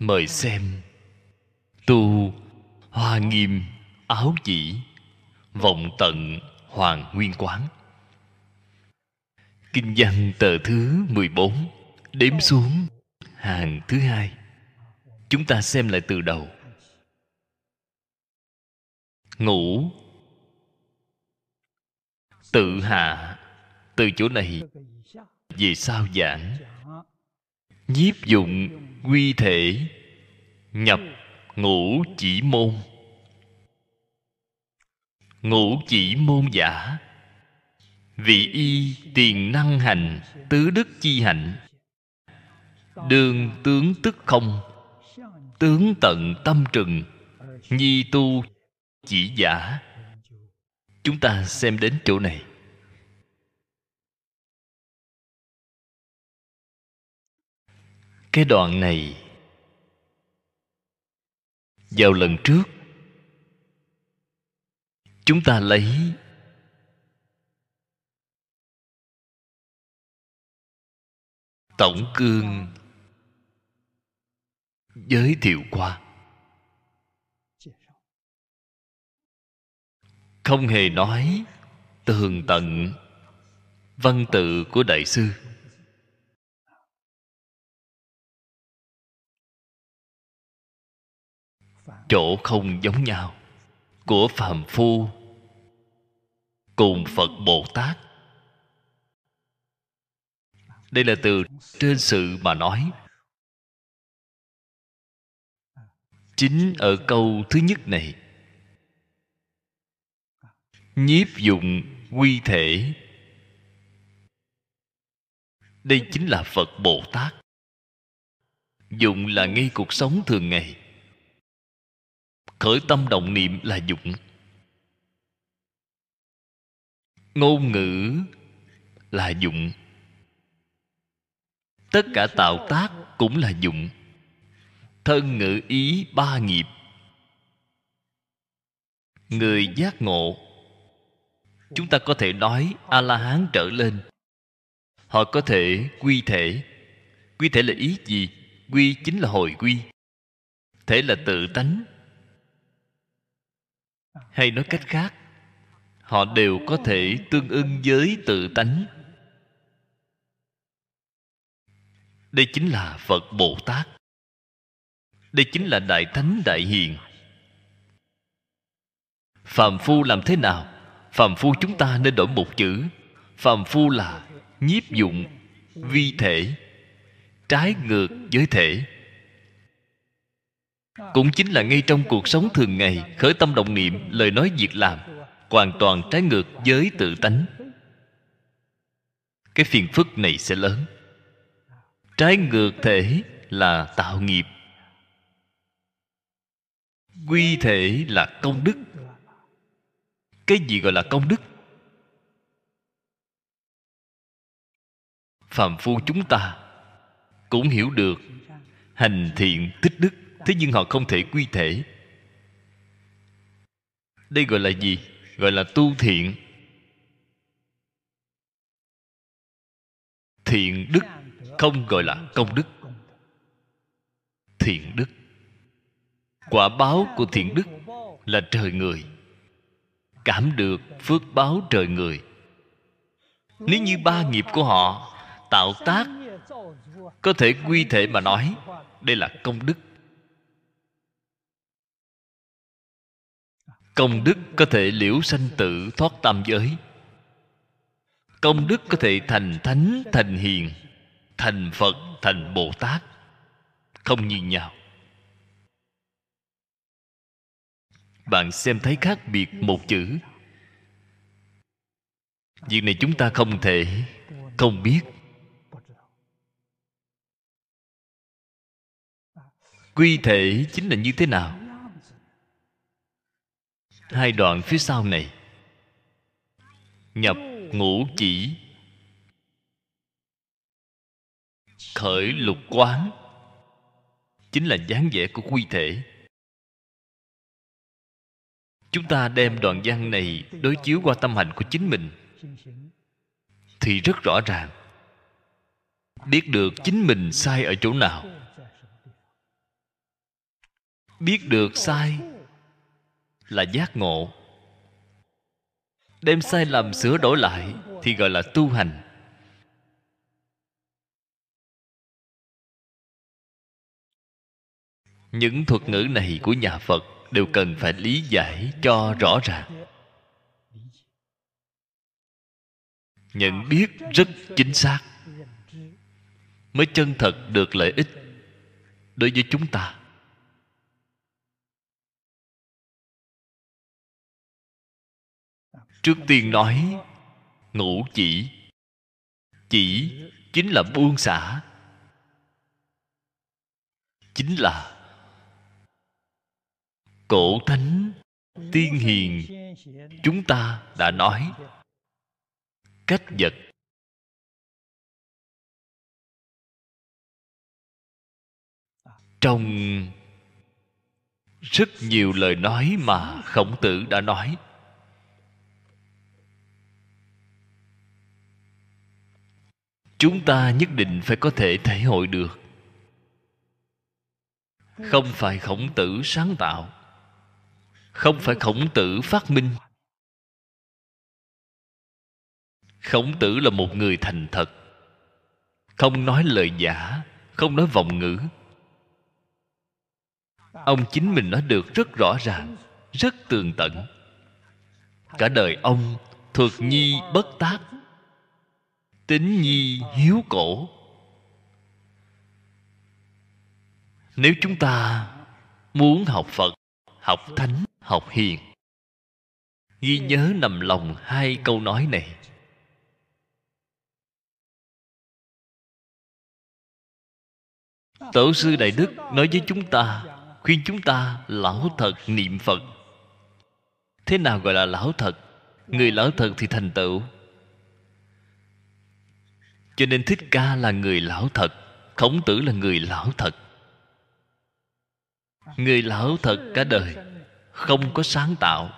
Mời xem. Tu, Hoa Nghiêm, Áo Chỉ, Vọng Tận, Hoàng Nguyên Quán. Kinh văn tờ thứ 14 Đếm xuống hàng thứ hai. Chúng ta xem lại từ đầu. Ngủ Tự hạ, Từ chỗ này. Về sao giảng. Nhiếp dụng quy thể, Nhập, ngũ chỉ môn. Ngũ chỉ môn giả. Vị y tiền năng hành, Tứ đức chi hạnh. Đường tướng tức không, Tướng tận tâm trừng, Nhi tu chỉ giả. Chúng ta xem đến chỗ này. Cái đoạn này, Vào lần trước, Chúng ta lấy Tổng cương Giới thiệu qua. Không hề nói Tường tận Văn tự của Đại sư. Chỗ không giống nhau, của phàm phu cùng phật bồ tát. Đây là từ trên sự mà nói. Chính ở câu thứ nhất này, nhiếp dụng quy thể. Đây chính là phật bồ tát. Dụng là ngay cuộc sống thường ngày khởi tâm động niệm là dụng ngôn ngữ là dụng tất cả tạo tác cũng là dụng thân ngữ ý ba nghiệp. Người giác ngộ. Chúng ta có thể nói a la hán trở lên. Họ có thể quy thể. Quy thể là ý gì? Quy chính là hồi quy. Thể là tự tánh hay nói cách khác, họ đều có thể tương ưng với tự tánh. Đây chính là phật bồ tát. Đây chính là đại thánh đại hiền. Phàm phu làm thế nào, phàm phu chúng ta nên đổi một chữ. Phàm phu là nhiếp dụng vi thể, trái ngược với thể cũng chính là ngay trong cuộc sống thường ngày, khởi tâm động niệm, lời nói việc làm, hoàn toàn trái ngược với tự tánh. Cái phiền phức này sẽ lớn. Trái ngược thể là tạo nghiệp. Quy thể là công đức. Cái gì gọi là công đức? Phàm phu chúng ta cũng hiểu được hành thiện tích đức thế nhưng họ không thể quy thể. Đây gọi là gì? Gọi là tu thiện. Thiện đức không gọi là công đức. Thiện đức. Quả báo của thiện đức là trời người. Cảm được phước báo trời người. Nếu như ba nghiệp của họ tạo tác, có thể quy thể mà nói, đây là công đức. Công đức có thể liễu sanh tử thoát tam giới. Công đức có thể thành thánh, thành hiền, thành phật, thành bồ tát. Không như nhau. Bạn xem thấy khác biệt một chữ. Việc này chúng ta không thể, không biết. Quy thể chính là như thế nào? Hai đoạn phía sau này. Nhập ngũ chỉ. Khởi lục quán. Chính là dáng vẻ của quy thể. Chúng ta đem đoạn văn này đối chiếu qua tâm hành của chính mình. Thì rất rõ ràng. Biết được chính mình sai ở chỗ nào. Biết được sai là giác ngộ. Đem sai lầm sửa đổi lại thì gọi là tu hành. Những thuật ngữ này của nhà phật đều cần phải lý giải cho rõ ràng. Nhận biết rất chính xác, mới chân thật được lợi ích đối với chúng ta. Trước tiên nói ngũ chỉ. Chỉ chính là buông xả. Chính là cổ thánh tiên hiền. Chúng ta đã nói cách vật. Trong rất nhiều lời nói mà khổng tử đã nói chúng ta nhất định phải có thể thể hội được. Không phải khổng tử sáng tạo. Không phải khổng tử phát minh. Khổng tử là một người thành thật. Không nói lời giả, không nói vọng ngữ. Ông chính mình nói được rất rõ ràng, rất tường tận. Cả đời ông thuật nhi bất tác tính nhi hiếu cổ. Nếu chúng ta muốn học phật, học thánh, học hiền, ghi nhớ nằm lòng hai câu nói này. Tổ sư đại đức nói với chúng ta, khuyên chúng ta lão thật niệm phật. Thế nào gọi là lão thật? Người lão thật thì thành tựu cho nên thích ca là người lão thật, khổng tử là người lão thật. Người lão thật cả đời, không có sáng tạo,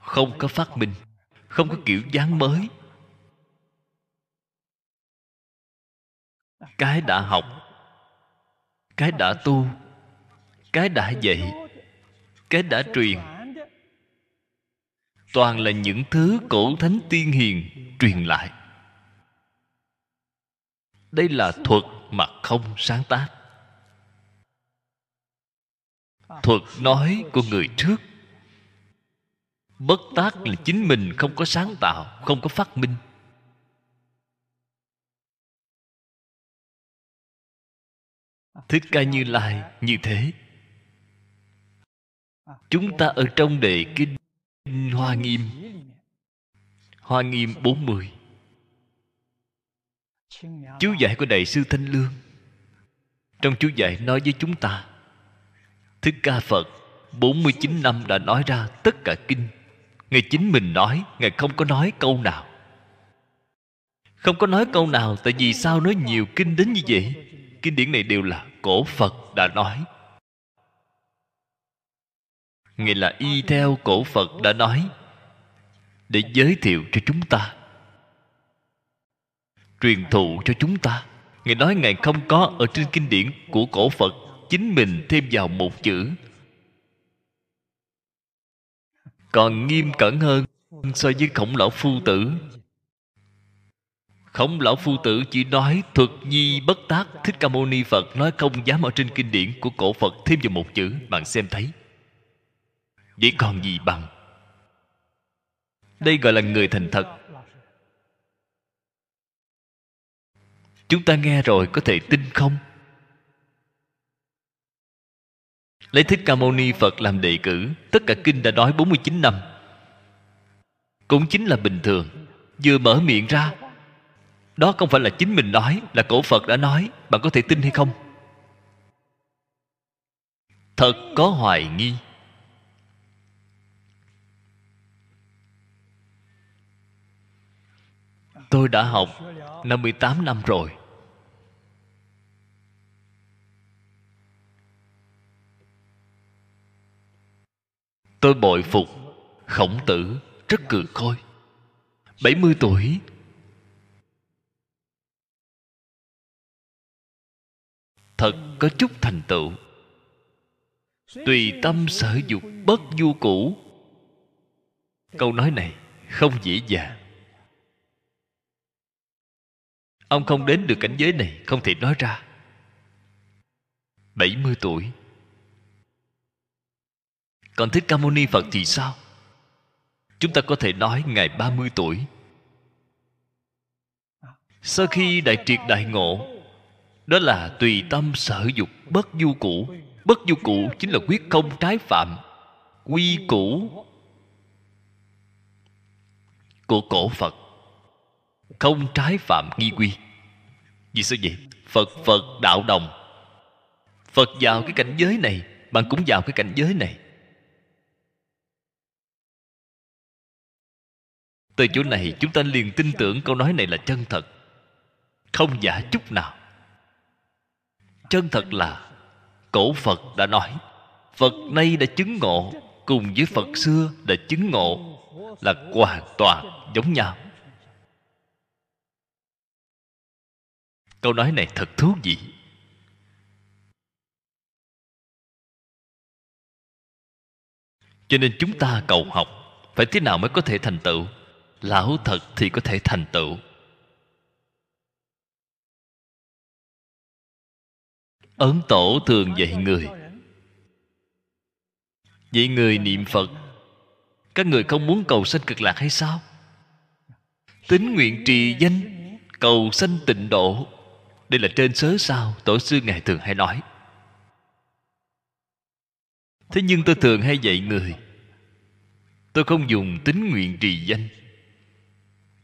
không có phát minh, không có kiểu dáng mới. Cái đã học, cái đã tu, cái đã dạy, cái đã truyền. Toàn là những thứ cổ thánh tiên hiền truyền lại đây là thuật mà không sáng tác. Thuật nói của người trước. Bất tác là chính mình không có sáng tạo, không có phát minh. Thích ca như lai như thế. Chúng ta ở trong đề kinh hoa nghiêm. Hoa nghiêm 40 chú giải của đại sư thanh lương. Trong chú giải nói với chúng ta thích ca phật 49 năm đã nói ra tất cả kinh. Ngài chính mình nói, Ngài không có nói câu nào. Không có nói câu nào Tại vì sao nói nhiều kinh đến như vậy? Kinh điển này đều là cổ Phật đã nói. Ngài là y theo cổ Phật đã nói Để giới thiệu cho chúng ta. Truyền thụ cho chúng ta. Ngài nói Ngài không có Ở trên kinh điển của cổ Phật, Chính mình thêm vào một chữ. Còn nghiêm cẩn hơn so với khổng lão phu tử. Khổng lão phu tử chỉ nói thuật nhi bất tác. Thích ca mâu ni phật nói không dám ở trên kinh điển của cổ phật thêm vào một chữ, bạn xem thấy. Vậy còn gì bằng? Đây gọi là người thành thật. Chúng ta nghe rồi có thể tin không? Lấy Thích Ca Mâu Ni Phật làm đề cử, Tất cả kinh đã nói 49 năm. Cũng chính là bình thường, Vừa mở miệng ra. Đó không phải là chính mình nói, Là cổ Phật đã nói, Bạn có thể tin hay không? Thật có hoài nghi. Tôi đã học 58 năm rồi. Tôi bội phục, khổng tử, rất cừ khôi. 70 tuổi. Thật có chút thành tựu. Tùy tâm sở dục bất du cũ. Câu nói này không dễ dàng. Ông không đến được cảnh giới này, không thể nói ra. 70 tuổi còn Thích Ca Mâu Ni Phật thì sao? Chúng ta có thể nói Ngài 30 tuổi. Sau khi đại triệt đại ngộ, Đó là tùy tâm sở dục bất du cũ Bất du cũ chính là quyết không trái phạm, Quy củ Của cổ Phật. Không trái phạm nghi quy. Vì sao vậy? Phật Phật, đạo đồng. Phật vào cái cảnh giới này, Bạn cũng vào cái cảnh giới này. Từ chỗ này, chúng ta liền tin tưởng câu nói này là chân thật. Không giả chút nào. Chân thật là, cổ phật đã nói, phật nay đã chứng ngộ, cùng với phật xưa đã chứng ngộ, là hoàn toàn giống nhau. Câu nói này thật thú vị. Cho nên chúng ta cầu học, phải thế nào mới có thể thành tựu? Lão thật thì có thể thành tựu. Ấn tổ thường dạy người. Vậy người niệm phật, các người không muốn cầu sanh cực lạc hay sao? Tính nguyện trì danh, cầu sanh tịnh độ. Đây là trên sớ sao, tổ sư ngài thường hay nói. Thế nhưng tôi thường hay dạy người, tôi không dùng tính nguyện trì danh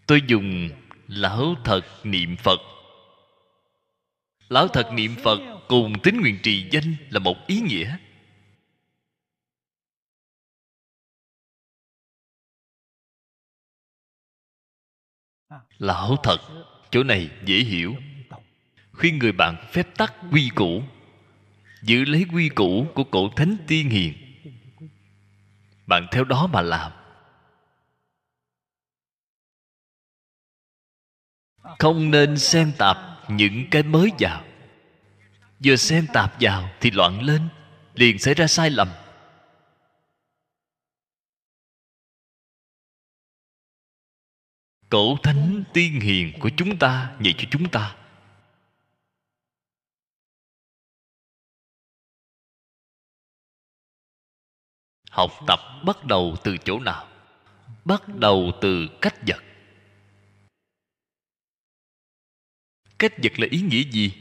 tôi dùng lão thật niệm phật. Lão thật niệm phật cùng tín nguyện trì danh là một ý nghĩa. Lão thật, chỗ này dễ hiểu. Khuyên người bạn phép tắc quy củ, giữ lấy quy củ của cổ thánh tiên hiền, bạn theo đó mà làm. Không nên xem tạp những cái mới vào. Vừa xem tạp vào thì loạn lên, liền xảy ra sai lầm. Cổ thánh tiên hiền của chúng ta dạy cho chúng ta. Học tập bắt đầu từ chỗ nào? Bắt đầu từ cách vật. Cách vật là ý nghĩa gì?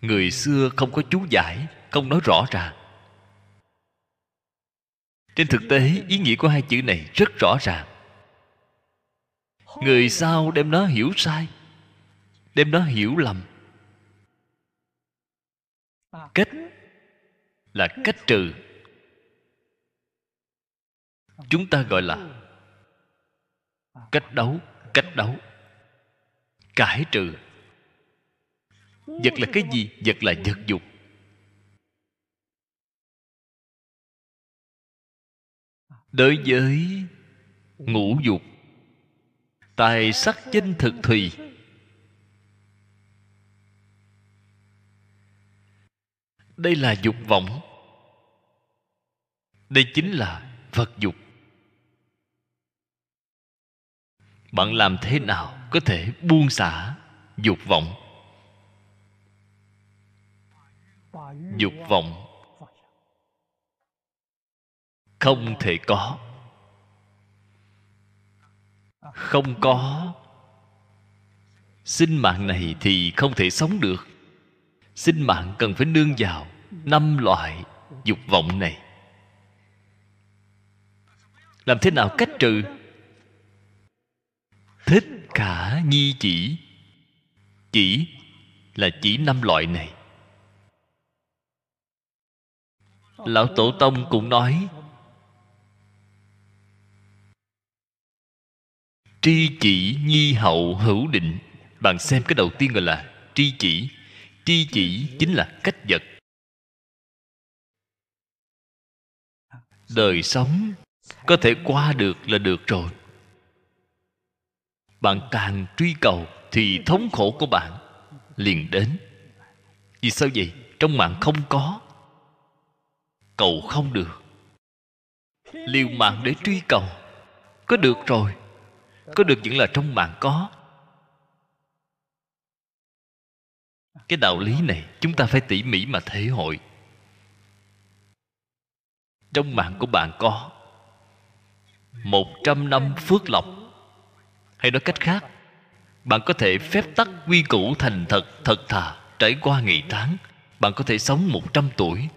Người xưa không có chú giải, không nói rõ ràng trên thực tế, ý nghĩa của hai chữ này rất rõ ràng. Người sau đem nó hiểu sai, đem nó hiểu lầm. Cách là cách trừ. Chúng ta gọi là cách đấu cách đấu cải trừ. Vật là cái gì? Vật là vật dục đối với ngũ dục, tài sắc chinh thực thùy. Đây là dục vọng. Đây chính là vật dục. Bạn làm thế nào có thể buông xả dục vọng? Dục vọng không thể có. Không có. Sinh mạng này thì không thể sống được. Sinh mạng cần phải nương vào năm loại dục vọng này. Làm thế nào cách trừ? Thích cả nhi chỉ. Chỉ là chỉ năm loại này. Lão tổ tông cũng nói, tri chỉ nhi hậu hữu định. Bạn xem cái đầu tiên gọi là tri chỉ. Tri chỉ chính là cách vật. Đời sống có thể qua được là được rồi bạn càng truy cầu thì thống khổ của bạn liền đến. Vì sao vậy? Trong mạng không có, cầu không được. Liều mạng để truy cầu, có được rồi, có được những là trong mạng có. Cái đạo lý này chúng ta phải tỉ mỉ mà thể hội. Trong mạng của bạn có một trăm năm phước lộc hay nói cách khác, bạn có thể phép tắc quy củ thành thật thật thà trải qua ngày tháng. Bạn có thể sống một trăm tuổi.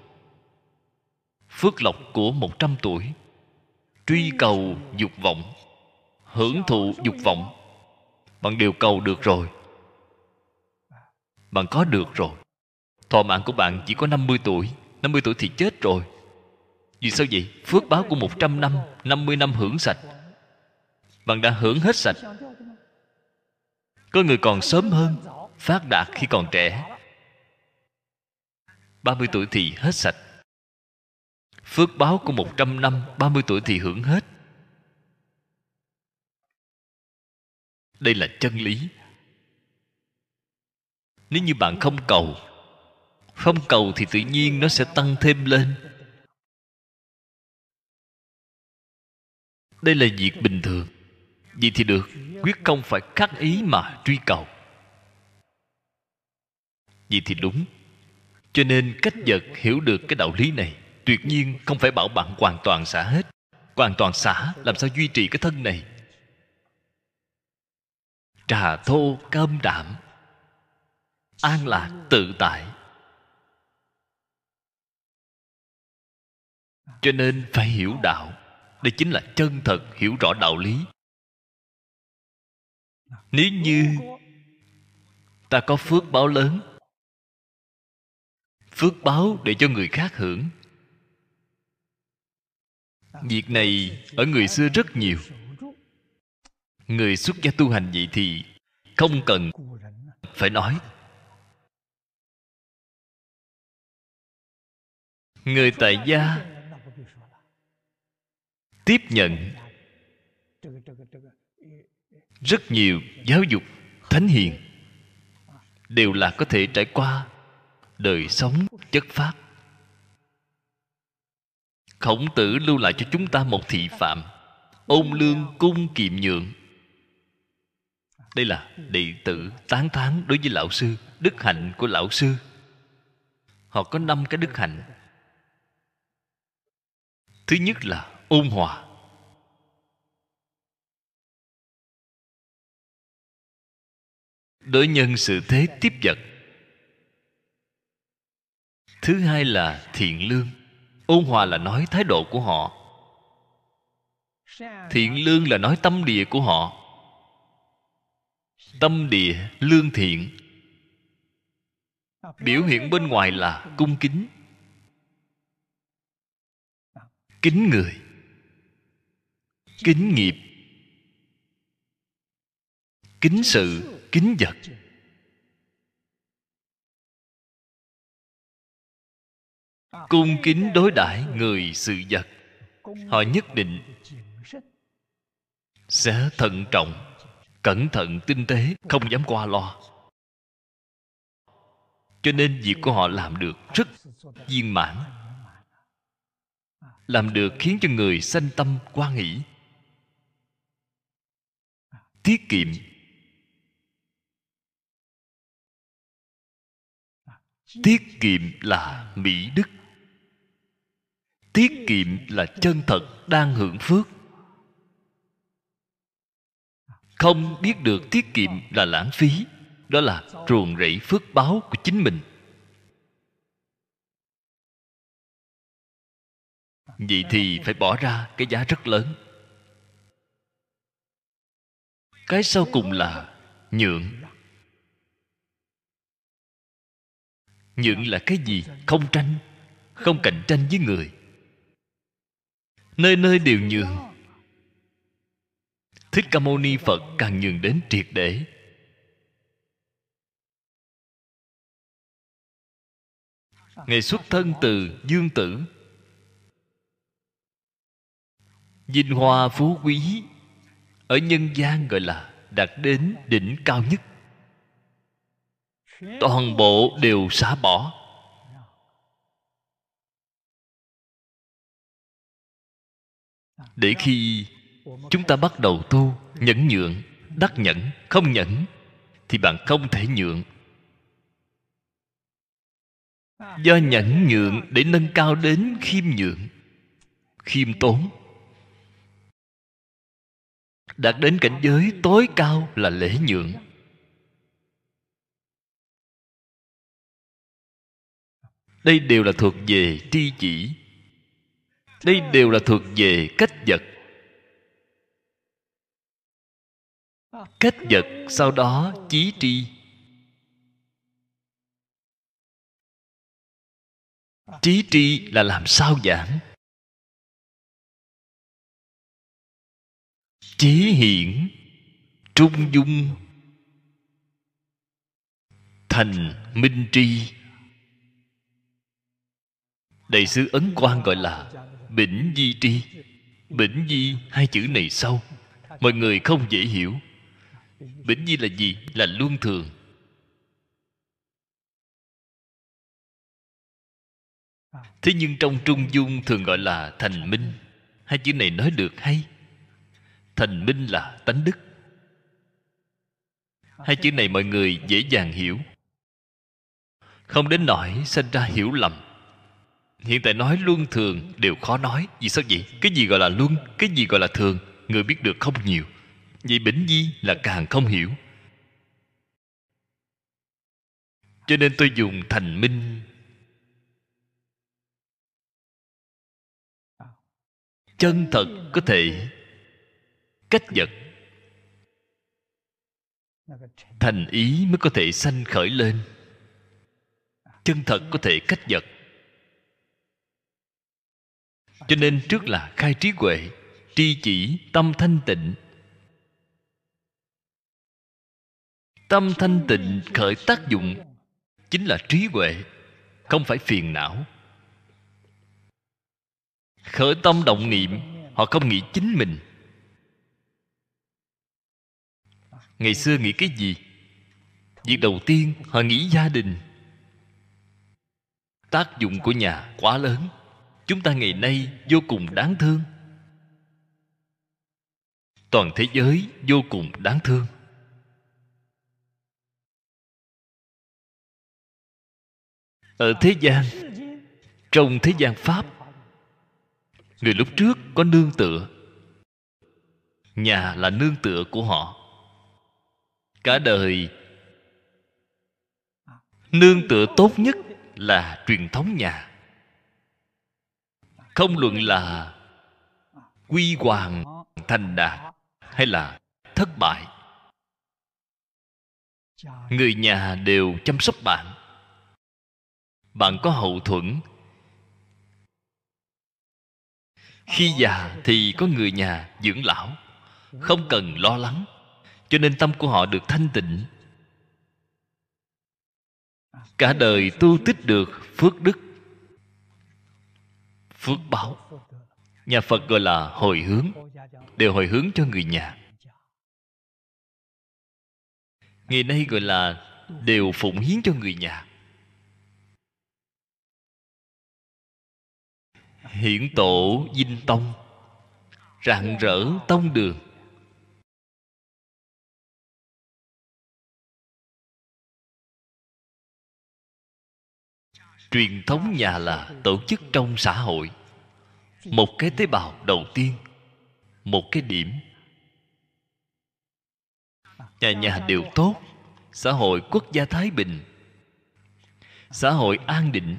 Phước lộc của một trăm tuổi. Truy cầu dục vọng. Hưởng thụ dục vọng. Bạn đều cầu được rồi. Bạn có được rồi. Thọ mạng của bạn chỉ có 50 tuổi. 50 tuổi thì chết rồi. Vì sao vậy? Phước báo của 100 năm 50 năm hưởng sạch. Bạn đã hưởng hết sạch. Có người còn sớm hơn, Phát đạt khi còn trẻ. 30 tuổi thì hết sạch. Phước báo của 100 năm 30 tuổi thì hưởng hết. Đây là chân lý. Nếu như bạn không cầu Không cầu thì tự nhiên nó sẽ tăng thêm lên. Đây là việc bình thường. Vậy thì được, Quyết không phải khắc ý mà truy cầu. Vậy thì đúng, Cho nên cách vật hiểu được cái đạo lý này, Tuyệt nhiên không phải bảo bạn hoàn toàn xả hết. Hoàn toàn xả, Làm sao duy trì cái thân này? Trà thô cơm đạm, An lạc tự tại. Cho nên phải hiểu đạo, đây chính là chân thật hiểu rõ đạo lý nếu như ta có phước báo lớn, phước báo để cho người khác hưởng. Việc này ở người xưa rất nhiều. Người xuất gia tu hành vậy thì không cần phải nói. Người tại gia tiếp nhận rất nhiều giáo dục, thánh hiền đều là có thể trải qua đời sống chất phát khổng tử lưu lại cho chúng ta một thị phạm, ôn lương cung kiệm nhượng. Đây là đệ tử tán thán đối với lão sư, đức hạnh của lão sư. Họ có năm cái đức hạnh. Thứ nhất là ôn hòa. Đối nhân sự thế tiếp vật. Thứ hai là thiện lương. Ôn hòa là nói thái độ của họ. Thiện lương là nói tâm địa của họ. Tâm địa lương thiện. Biểu hiện bên ngoài là cung kính. Kính người. Kính nghiệp. Kính sự kính vật. Cung kính đối đãi người sự vật. Họ nhất định sẽ thận trọng, cẩn thận tinh tế, không dám qua lo cho nên việc của họ làm được rất viên mãn, làm được khiến cho người sanh tâm quan hỷ tiết kiệm tiết kiệm là mỹ đức. Tiết kiệm là chân thật đang hưởng phước. Không biết được tiết kiệm là lãng phí, đó là ruồng rẫy phước báo của chính mình. Vậy thì phải bỏ ra cái giá rất lớn. Cái sau cùng là nhượng. Nhượng là cái gì? Không tranh, không cạnh tranh với người. Nơi nơi đều nhường. Thích ca mâu ni phật càng nhường đến triệt để. Ngày xuất thân từ dương tử. Vinh hoa phú quý, Ở nhân gian gọi là Đạt đến đỉnh cao nhất. Toàn bộ đều xả bỏ. Để khi chúng ta bắt đầu tu, Nhẫn nhượng, Đắc nhẫn, Không nhẫn, Thì bạn không thể nhượng. Do nhẫn nhượng để nâng cao đến khiêm nhượng, khiêm tốn. Đạt đến cảnh giới tối cao là lễ nhượng. Đây đều là thuộc về tri chỉ. Đây đều là thuộc về cách vật. Cách vật sau đó chí tri. Trí tri là làm sao giảng trí hiển, trung dung, thành minh tri đại sư ấn quang gọi là bỉnh di tri. Bỉnh di, hai chữ này sâu mọi người không dễ hiểu. Bỉnh di là gì? Là luân thường. Thế nhưng trong trung dung thường gọi là thành minh. Hai chữ này nói được hay? Thành minh là tánh đức. Hai chữ này mọi người dễ dàng hiểu. Không đến nỗi sinh ra hiểu lầm hiện tại nói luân thường đều khó nói. Vì sao vậy? Cái gì gọi là luân, cái gì gọi là thường, người biết được không nhiều. Vậy bỉnh di là càng không hiểu. Cho nên tôi dùng thành minh. Chân thật có thể cách vật. Thành ý mới có thể sanh khởi lên. Chân thật có thể cách vật cho nên trước là khai trí huệ, tri chỉ, tâm thanh tịnh. Tâm thanh tịnh khởi tác dụng chính là trí huệ, không phải phiền não. Khởi tâm động niệm, họ không nghĩ chính mình. Ngày xưa nghĩ cái gì? Việc đầu tiên họ nghĩ gia đình. Tác dụng của nhà quá lớn chúng ta ngày nay vô cùng đáng thương. Toàn thế giới vô cùng đáng thương. Ở thế gian, trong thế gian pháp, người lúc trước có nương tựa. Nhà là nương tựa của họ. Cả đời, nương tựa tốt nhất là truyền thống nhà không luận là quy hoàng thành đạt hay là thất bại. Người nhà đều chăm sóc bạn. Bạn có hậu thuẫn. Khi già thì có người nhà dưỡng lão, không cần lo lắng, cho nên tâm của họ được thanh tịnh. Cả đời tu tích được phước đức phước báo. Nhà phật gọi là hồi hướng, đều hồi hướng cho người nhà. Ngày nay gọi là đều phụng hiến cho người nhà. Hiển tổ dinh tông, rạng rỡ tông đường. Truyền thống nhà là tổ chức trong xã hội. Một cái tế bào đầu tiên, một cái điểm. Nhà nhà đều tốt, xã hội quốc gia thái bình, xã hội an định,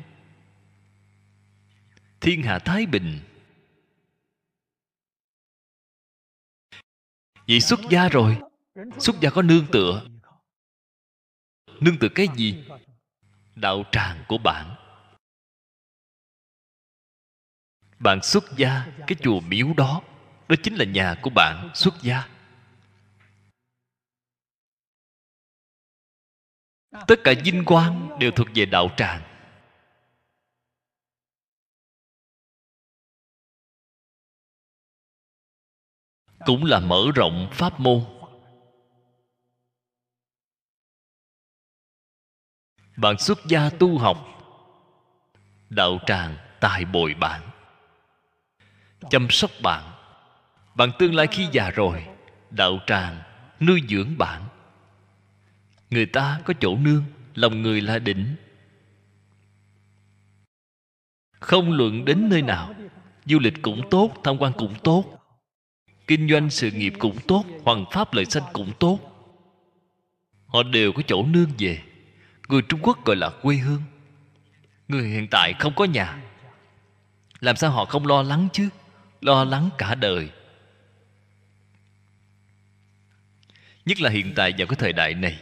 thiên hạ thái bình. Vậy xuất gia rồi, xuất gia có nương tựa. Nương tựa cái gì? Đạo tràng của bạn. Bạn xuất gia, cái chùa miếu đó đó chính là nhà của bạn xuất gia. Tất cả vinh quang đều thuộc về đạo tràng. Cũng là mở rộng pháp môn. Bạn xuất gia tu học. Đạo tràng tài bồi bạn. Chăm sóc bạn. Bạn tương lai khi già rồi, đạo tràng nuôi dưỡng bạn. Người ta có chỗ nương, lòng người là đỉnh. Không luận đến nơi nào, du lịch cũng tốt, tham quan cũng tốt. Kinh doanh sự nghiệp cũng tốt hoàng pháp lợi sanh cũng tốt. Họ đều có chỗ nương về người trung quốc gọi là quê hương. Người hiện tại không có nhà. Làm sao họ không lo lắng chứ? Lo lắng cả đời. Nhất là hiện tại vào cái thời đại này.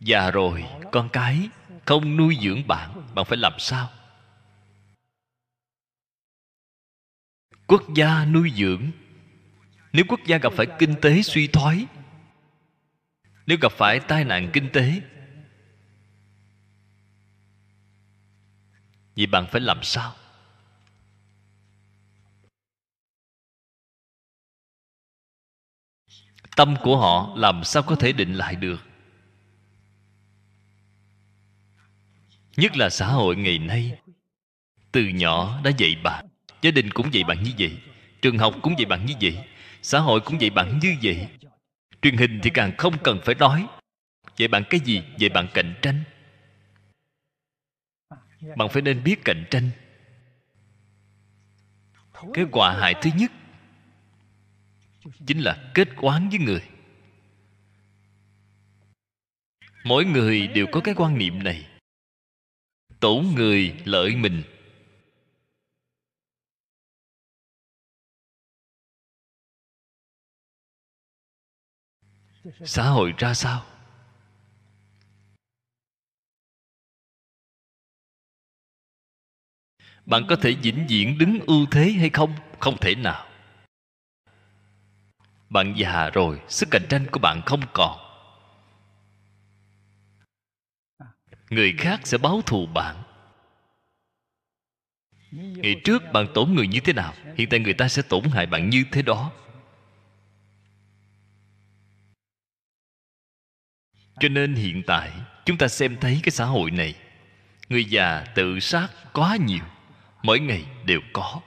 Già rồi, con cái, không nuôi dưỡng bạn bạn phải làm sao? Quốc gia nuôi dưỡng. Nếu quốc gia gặp phải kinh tế suy thoái, nếu gặp phải tai nạn kinh tế vậy bạn phải làm sao? Tâm của họ làm sao có thể định lại được? Nhất là xã hội ngày nay, từ nhỏ đã dạy bạn, gia đình cũng dạy bạn như vậy, trường học cũng dạy bạn như vậy, xã hội cũng dạy bạn như vậy. Truyền hình thì càng không cần phải nói dạy bạn cái gì dạy bạn cạnh tranh bạn phải nên biết cạnh tranh. Cái quả hại thứ nhất chính là kết quán với người. Mỗi người đều có cái quan niệm này. Tổn người lợi mình. Xã hội ra sao? Bạn có thể vĩnh viễn đứng ưu thế hay không? Không thể nào. Bạn già rồi, sức cạnh tranh của bạn không còn. Người khác sẽ báo thù bạn. Ngày trước bạn tổn người như thế nào? Hiện tại người ta sẽ tổn hại bạn như thế đó. Cho nên hiện tại, chúng ta xem thấy cái xã hội này. Người già tự sát quá nhiều mỗi ngày đều có.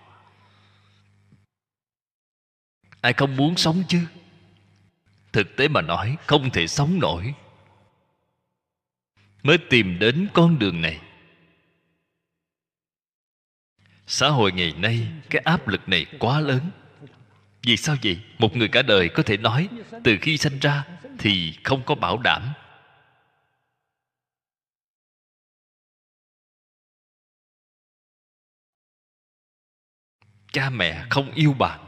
Ai không muốn sống chứ? Thực tế mà nói, không thể sống nổi. Mới tìm đến con đường này. Xã hội ngày nay, cái áp lực này quá lớn. Vì sao vậy? Một người cả đời có thể nói, từ khi sanh ra thì không có bảo đảm. Cha mẹ không yêu bạn.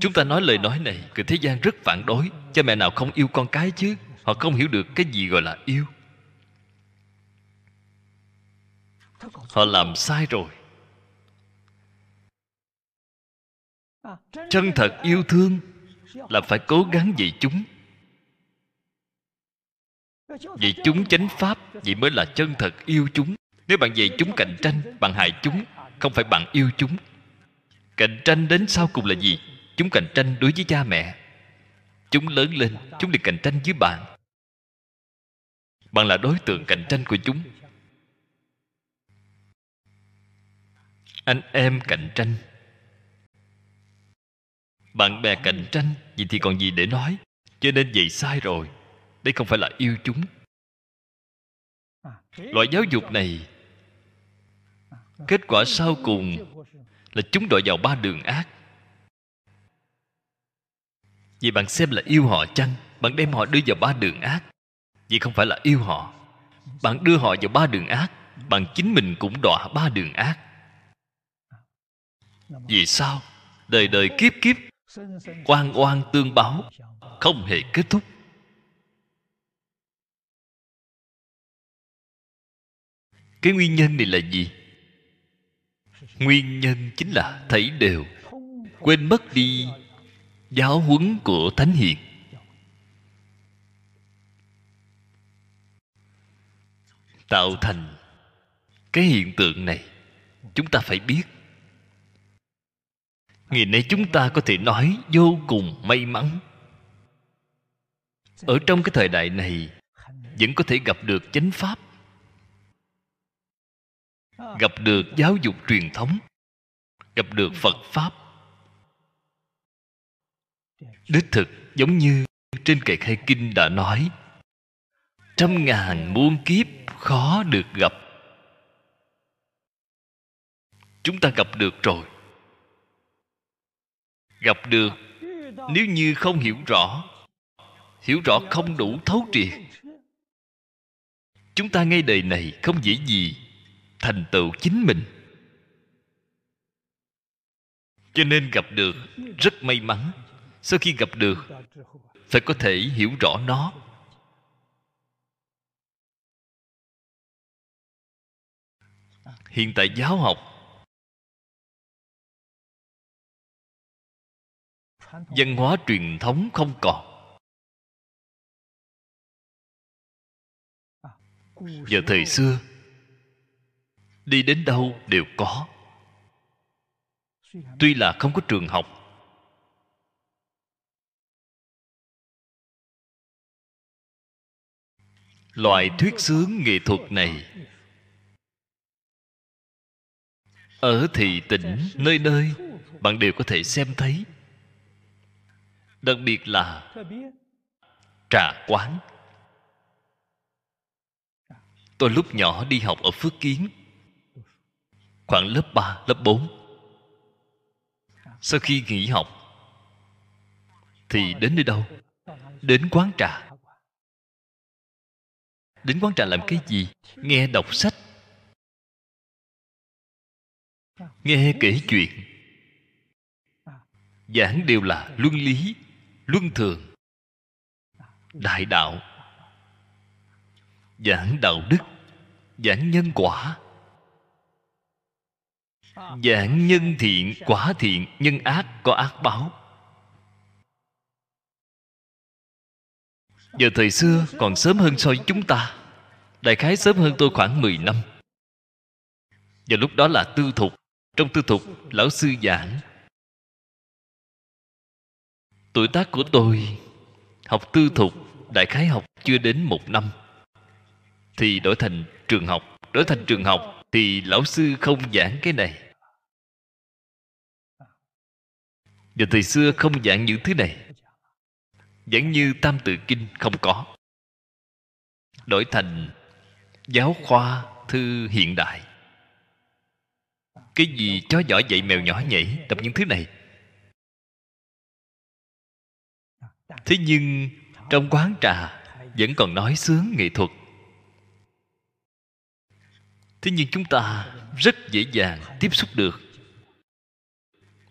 Chúng ta nói lời nói này, người thế gian rất phản đối. Cha mẹ nào không yêu con cái chứ? Họ không hiểu được cái gì gọi là yêu. Họ làm sai rồi. Chân thật yêu thương là phải cố gắng dạy chúng. Dạy chúng chánh pháp vậy mới là chân thật yêu chúng nếu bạn về chúng cạnh tranh, bạn hại chúng, không phải bạn yêu chúng. Cạnh tranh đến sau cùng là gì? Chúng cạnh tranh đối với cha mẹ. Chúng lớn lên, chúng được cạnh tranh với bạn. Bạn là đối tượng cạnh tranh của chúng. Anh em cạnh tranh. Bạn bè cạnh tranh, vậy thì còn gì để nói? Cho nên vậy sai rồi. Đây không phải là yêu chúng. Loại giáo dục này kết quả sau cùng là chúng đội vào ba đường ác. Vì bạn xem là yêu họ chăng? Bạn đem họ đưa vào ba đường ác. Vì không phải là yêu họ. Bạn đưa họ vào ba đường ác, bạn chính mình cũng đọa ba đường ác. Vì sao? Đời đời kiếp kiếp, oan oan tương báo, không hề kết thúc. Cái nguyên nhân này là gì? Nguyên nhân chính là thấy đều. Quên mất đi giáo huấn của thánh hiền. Tạo thành cái hiện tượng này, chúng ta phải biết. Ngày nay chúng ta có thể nói vô cùng may mắn. Ở trong cái thời đại này, vẫn có thể gặp được chánh pháp. Ờ. gặp được giáo dục truyền thống. Gặp được phật pháp. Đích thực, giống như trên kệ khai kinh đã nói, trăm ngàn muôn kiếp khó được gặp. Chúng ta gặp được rồi. Gặp được, nếu như không hiểu rõ hiểu rõ không đủ thấu triệt. Chúng ta ngay đời này không dễ gì thành tựu chính mình. Cho nên gặp được rất may mắn. Sau khi gặp được, phải có thể hiểu rõ nó. Hiện tại giáo học văn hóa truyền thống không còn. Giờ thời xưa đi đến đâu đều có. Tuy là không có trường học loại thuyết sướng nghệ thuật này ở thị tỉnh nơi nơi bạn đều có thể xem thấy. Đặc biệt là trà quán. Tôi lúc nhỏ đi học ở phước kiến khoảng lớp 3, lớp 4 sau khi nghỉ học thì đến nơi đâu? Đến quán trà. Đến quán trà làm cái gì? Nghe đọc sách. Nghe kể chuyện. Giảng đều là luân lý luân thường đại đạo. Giảng đạo đức giảng nhân quả giảng nhân thiện, quả thiện, nhân ác, có ác báo. Giờ thời xưa còn sớm hơn so với chúng ta. Đại khái sớm hơn tôi khoảng 10 năm. Và lúc đó là tư thục. Trong tư thục, lão sư giảng. Tuổi tác của tôi, học tư thục, đại khái học chưa đến một năm. Thì đổi thành trường học, đổi thành trường học thì lão sư không giảng cái này. Và thời xưa không giảng những thứ này. Giảng như tam tự kinh không có. Đổi thành giáo khoa thư hiện đại. Cái gì chó giỏi dạy mèo nhỏ nhảy, tập những thứ này? Thế nhưng trong quán trà vẫn còn nói sướng nghệ thuật thế nhưng chúng ta rất dễ dàng tiếp xúc được.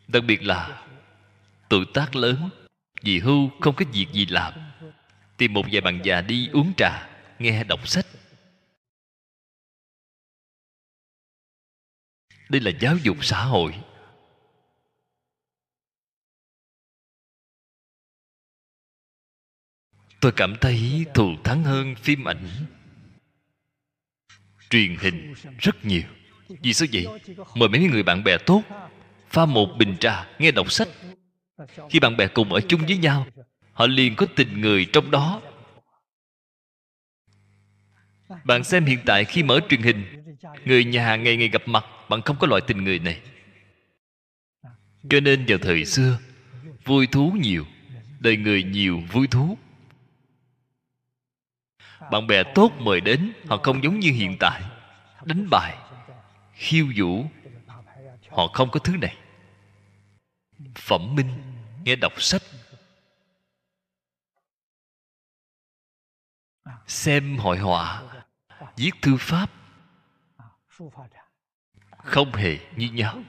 Đặc biệt là tuổi tác lớn, vì hưu không có việc gì làm, tìm một vài bạn già đi uống trà, nghe đọc sách. Đây là giáo dục xã hội. Tôi cảm thấy thù thắng hơn phim ảnh truyền hình rất nhiều. Vì sao vậy? Mời mấy người bạn bè tốt, pha một bình trà, nghe đọc sách. Khi bạn bè cùng ở chung với nhau, họ liền có tình người trong đó. Bạn xem hiện tại khi mở truyền hình, người nhà ngày ngày gặp mặt, bạn không có loại tình người này. Cho nên vào thời xưa, vui thú nhiều, đời người nhiều vui thú bạn bè tốt mời đến, họ không giống như hiện tại. Đánh bài, khiêu vũ, họ không có thứ này. Phẩm minh nghe đọc sách. Xem hội họa, viết thư pháp. Không hề như nhau.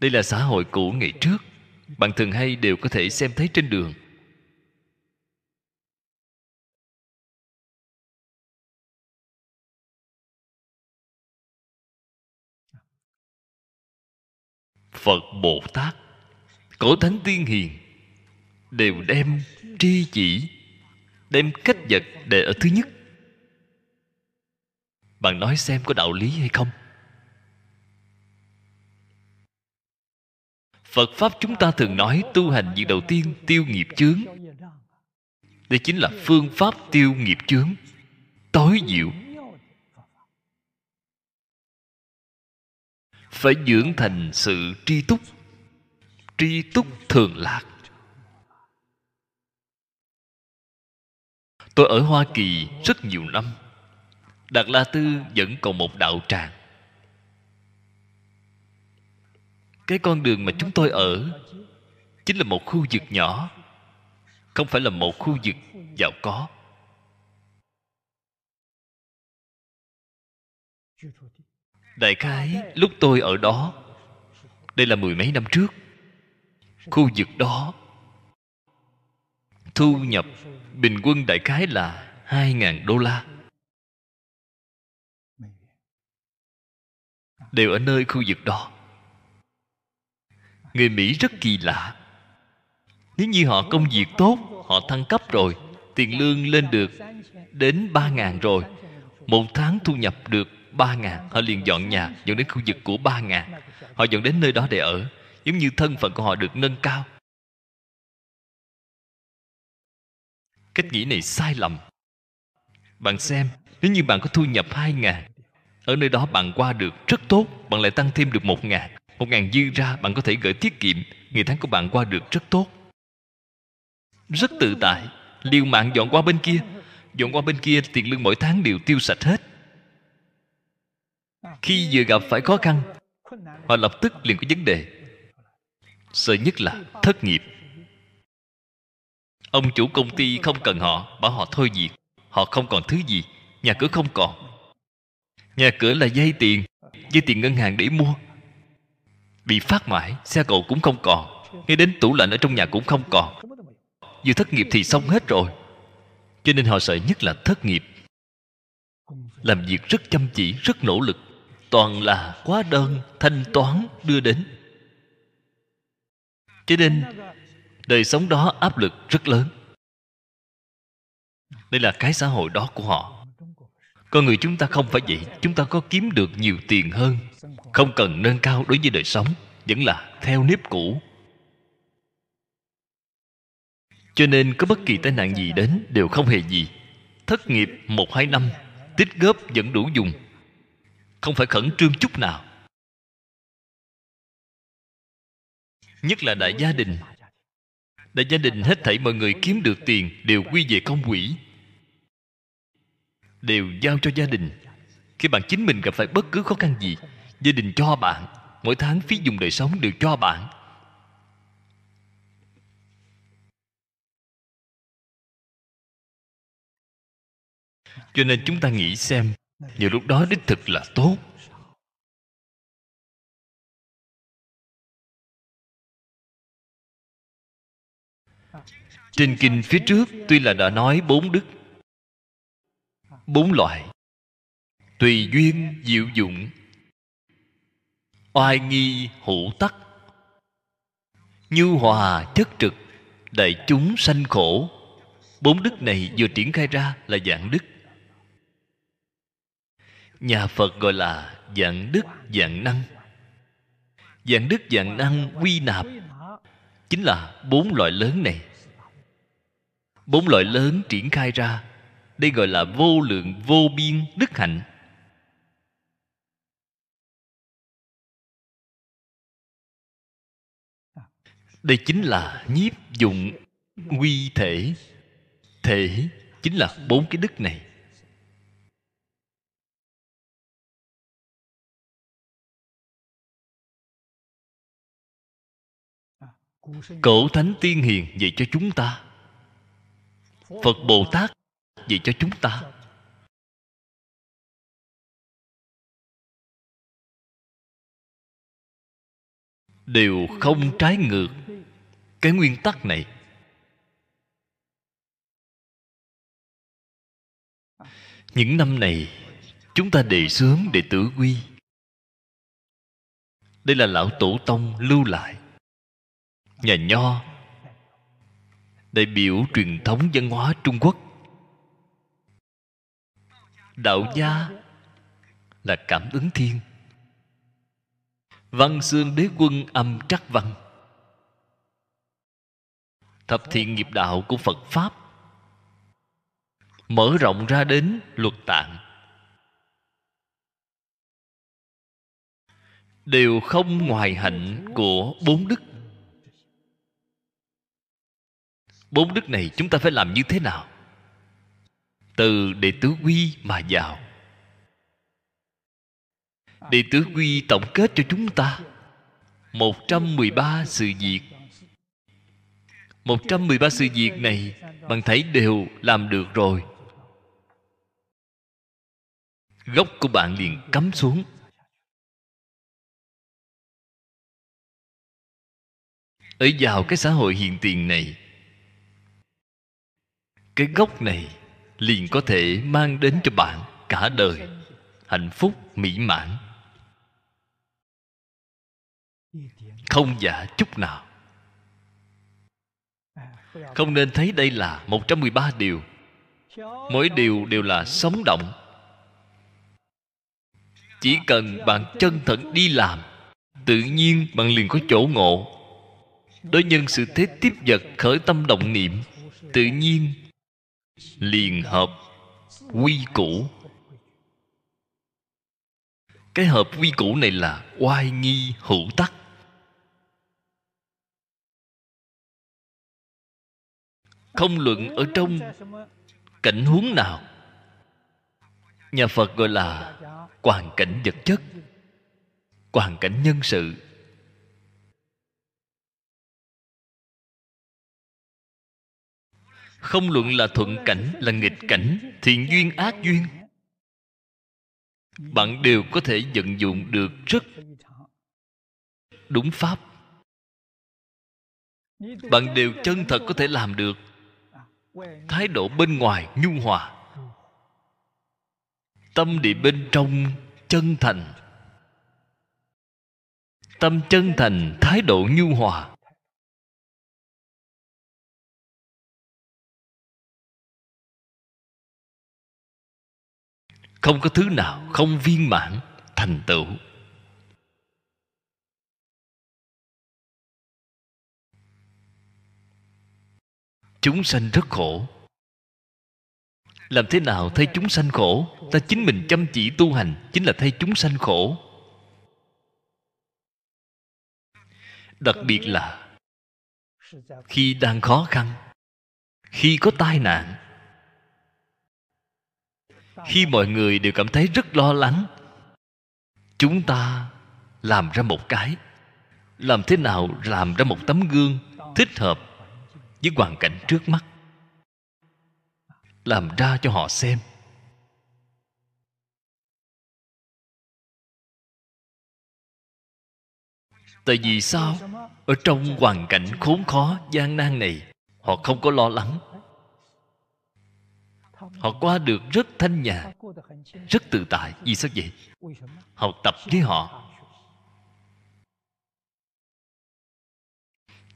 Đây là xã hội cũ ngày trước. Bạn thường hay đều có thể xem thấy trên đường. Phật bồ tát, cổ thánh tiên hiền, đều đem tri chỉ, đem cách vật để ở thứ nhất. Bạn nói xem có đạo lý hay không? Phật pháp chúng ta thường nói tu hành việc đầu tiên tiêu nghiệp chướng. Đây chính là phương pháp tiêu nghiệp chướng, tối diệu. Phải dưỡng thành sự tri túc. Tri túc thường lạc. Tôi ở hoa kỳ rất nhiều năm. Đạt la tư vẫn còn một đạo tràng. Cái con đường mà chúng tôi ở chính là một khu vực nhỏ, không phải là một khu vực giàu có đại khái, lúc tôi ở đó, đây là mười mấy năm trước, khu vực đó thu nhập bình quân đại khái là hai ngàn đô la. Đều ở nơi khu vực đó. Người mỹ rất kỳ lạ. Nếu như họ công việc tốt, họ thăng cấp rồi, tiền lương lên được đến ba ngàn rồi, một tháng thu nhập được ba ngàn. Họ liền dọn nhà dọn đến khu vực của ba ngàn. Họ dọn đến nơi đó để ở, giống như thân phận của họ được nâng cao. Cách nghĩ này sai lầm. Bạn xem, nếu như bạn có thu nhập hai ngàn, ở nơi đó bạn qua được rất tốt, bạn lại tăng thêm được một ngàn. Một ngàn dư ra, bạn có thể gửi tiết kiệm, ngày tháng của bạn qua được rất tốt. Rất tự tại. Liều mạng dọn qua bên kia. Dọn qua bên kia, tiền lương mỗi tháng đều tiêu sạch hết khi vừa gặp phải khó khăn, họ lập tức liền có vấn đề. Sợ nhất là thất nghiệp. Ông chủ công ty không cần họ, bảo họ thôi việc. Họ không còn thứ gì, nhà cửa không còn. Nhà cửa là dây tiền dây tiền ngân hàng để mua. Bị phát mãi, xe cộ cũng không còn. Ngay đến tủ lạnh ở trong nhà cũng không còn. Vừa thất nghiệp thì xong hết rồi. Cho nên họ sợ nhất là thất nghiệp. Làm việc rất chăm chỉ, rất nỗ lực toàn là quá đơn, thanh toán đưa đến. Cho nên, đời sống đó áp lực rất lớn. Đây là cái xã hội đó của họ. Con người chúng ta không phải vậy. Chúng ta có kiếm được nhiều tiền hơn. Không cần nâng cao đối với đời sống. Vẫn là theo nếp cũ. Cho nên có bất kỳ tai nạn gì đến đều không hề gì. Thất nghiệp một hai năm, tích góp vẫn đủ dùng không phải khẩn trương chút nào. Nhất là đại gia đình. Đại gia đình hết thảy mọi người kiếm được tiền đều quy về công quỹ đều giao cho gia đình. Khi bạn chính mình gặp phải bất cứ khó khăn gì, gia đình cho bạn. Mỗi tháng phí dùng đời sống đều cho bạn. Cho nên chúng ta nghĩ xem nhiều lúc đó đích thực là tốt. Trên kinh phía trước tuy là đã nói bốn đức, bốn loại. Tùy duyên, diệu dụng. Oai nghi, hữu tắc. Nhu hòa, chất trực, đại chúng sanh khổ. Bốn đức này vừa triển khai ra là dạng đức nhà phật gọi là dạng đức, dạng năng. Dạng đức, dạng năng quy nạp chính là bốn loại lớn này. Bốn loại lớn triển khai ra, đây gọi là vô lượng, vô biên đức hạnh. Đây chính là nhiếp dụng quy thể. Thể chính là bốn cái đức này. Cổ thánh tiên hiền dạy cho chúng ta. Phật bồ tát dạy cho chúng ta. Đều không trái ngược cái nguyên tắc này. Những năm này chúng ta đề xướng để tử quy. Đây là lão tổ tông lưu lại nhà nho, đại biểu truyền thống văn hóa trung quốc. Đạo gia là cảm ứng thiên. Văn xương đế quân âm trắc văn. Thập thiện nghiệp đạo của phật pháp mở rộng ra đến luật tạng. Đều không ngoài hạnh của bốn đức. Bốn đức này chúng ta phải làm như thế nào? Từ đệ tứ quy mà vào. Đệ tứ quy tổng kết cho chúng ta 113 sự việc. 113 sự việc này bạn thấy đều làm được rồi. Gốc của bạn liền cắm xuống. Ở vào cái xã hội hiện tiền này cái gốc này liền có thể mang đến cho bạn cả đời hạnh phúc, mỹ mãn. Không giả chút nào. Không nên thấy đây là 113 điều. Mỗi điều đều là sống động. Chỉ cần bạn chân thật đi làm, Tự nhiên bạn liền có chỗ ngộ. Đối nhân sự thế tiếp vật khởi tâm động niệm, Tự nhiên liền hợp quy củ. Cái hợp quy củ này là oai nghi hữu tắc. Không luận ở trong cảnh huống nào. Nhà phật gọi là hoàn cảnh vật chất hoàn cảnh nhân sự. Không luận là thuận cảnh, là nghịch cảnh thiện duyên ác duyên. Bạn đều có thể vận dụng được rất đúng pháp. Bạn đều chân thật có thể làm được. Thái độ bên ngoài nhu hòa. Tâm địa bên trong chân thành. Tâm chân thành, thái độ nhu hòa. Không có thứ nào, không viên mãn, thành tựu. Chúng sanh rất khổ. Làm thế nào thay chúng sanh khổ? Ta chính mình chăm chỉ tu hành chính là thay chúng sanh khổ. Đặc biệt là khi đang khó khăn, khi có tai nạn khi mọi người đều cảm thấy rất lo lắng, chúng ta làm ra một cái. Làm thế nào làm ra một tấm gương thích hợp với hoàn cảnh trước mắt? Làm ra cho họ xem. Tại vì sao? Ở trong hoàn cảnh khốn khó, gian nan này, họ không có lo lắng họ qua được rất thanh nhàn, rất tự tại, vì sao vậy? Học tập với họ.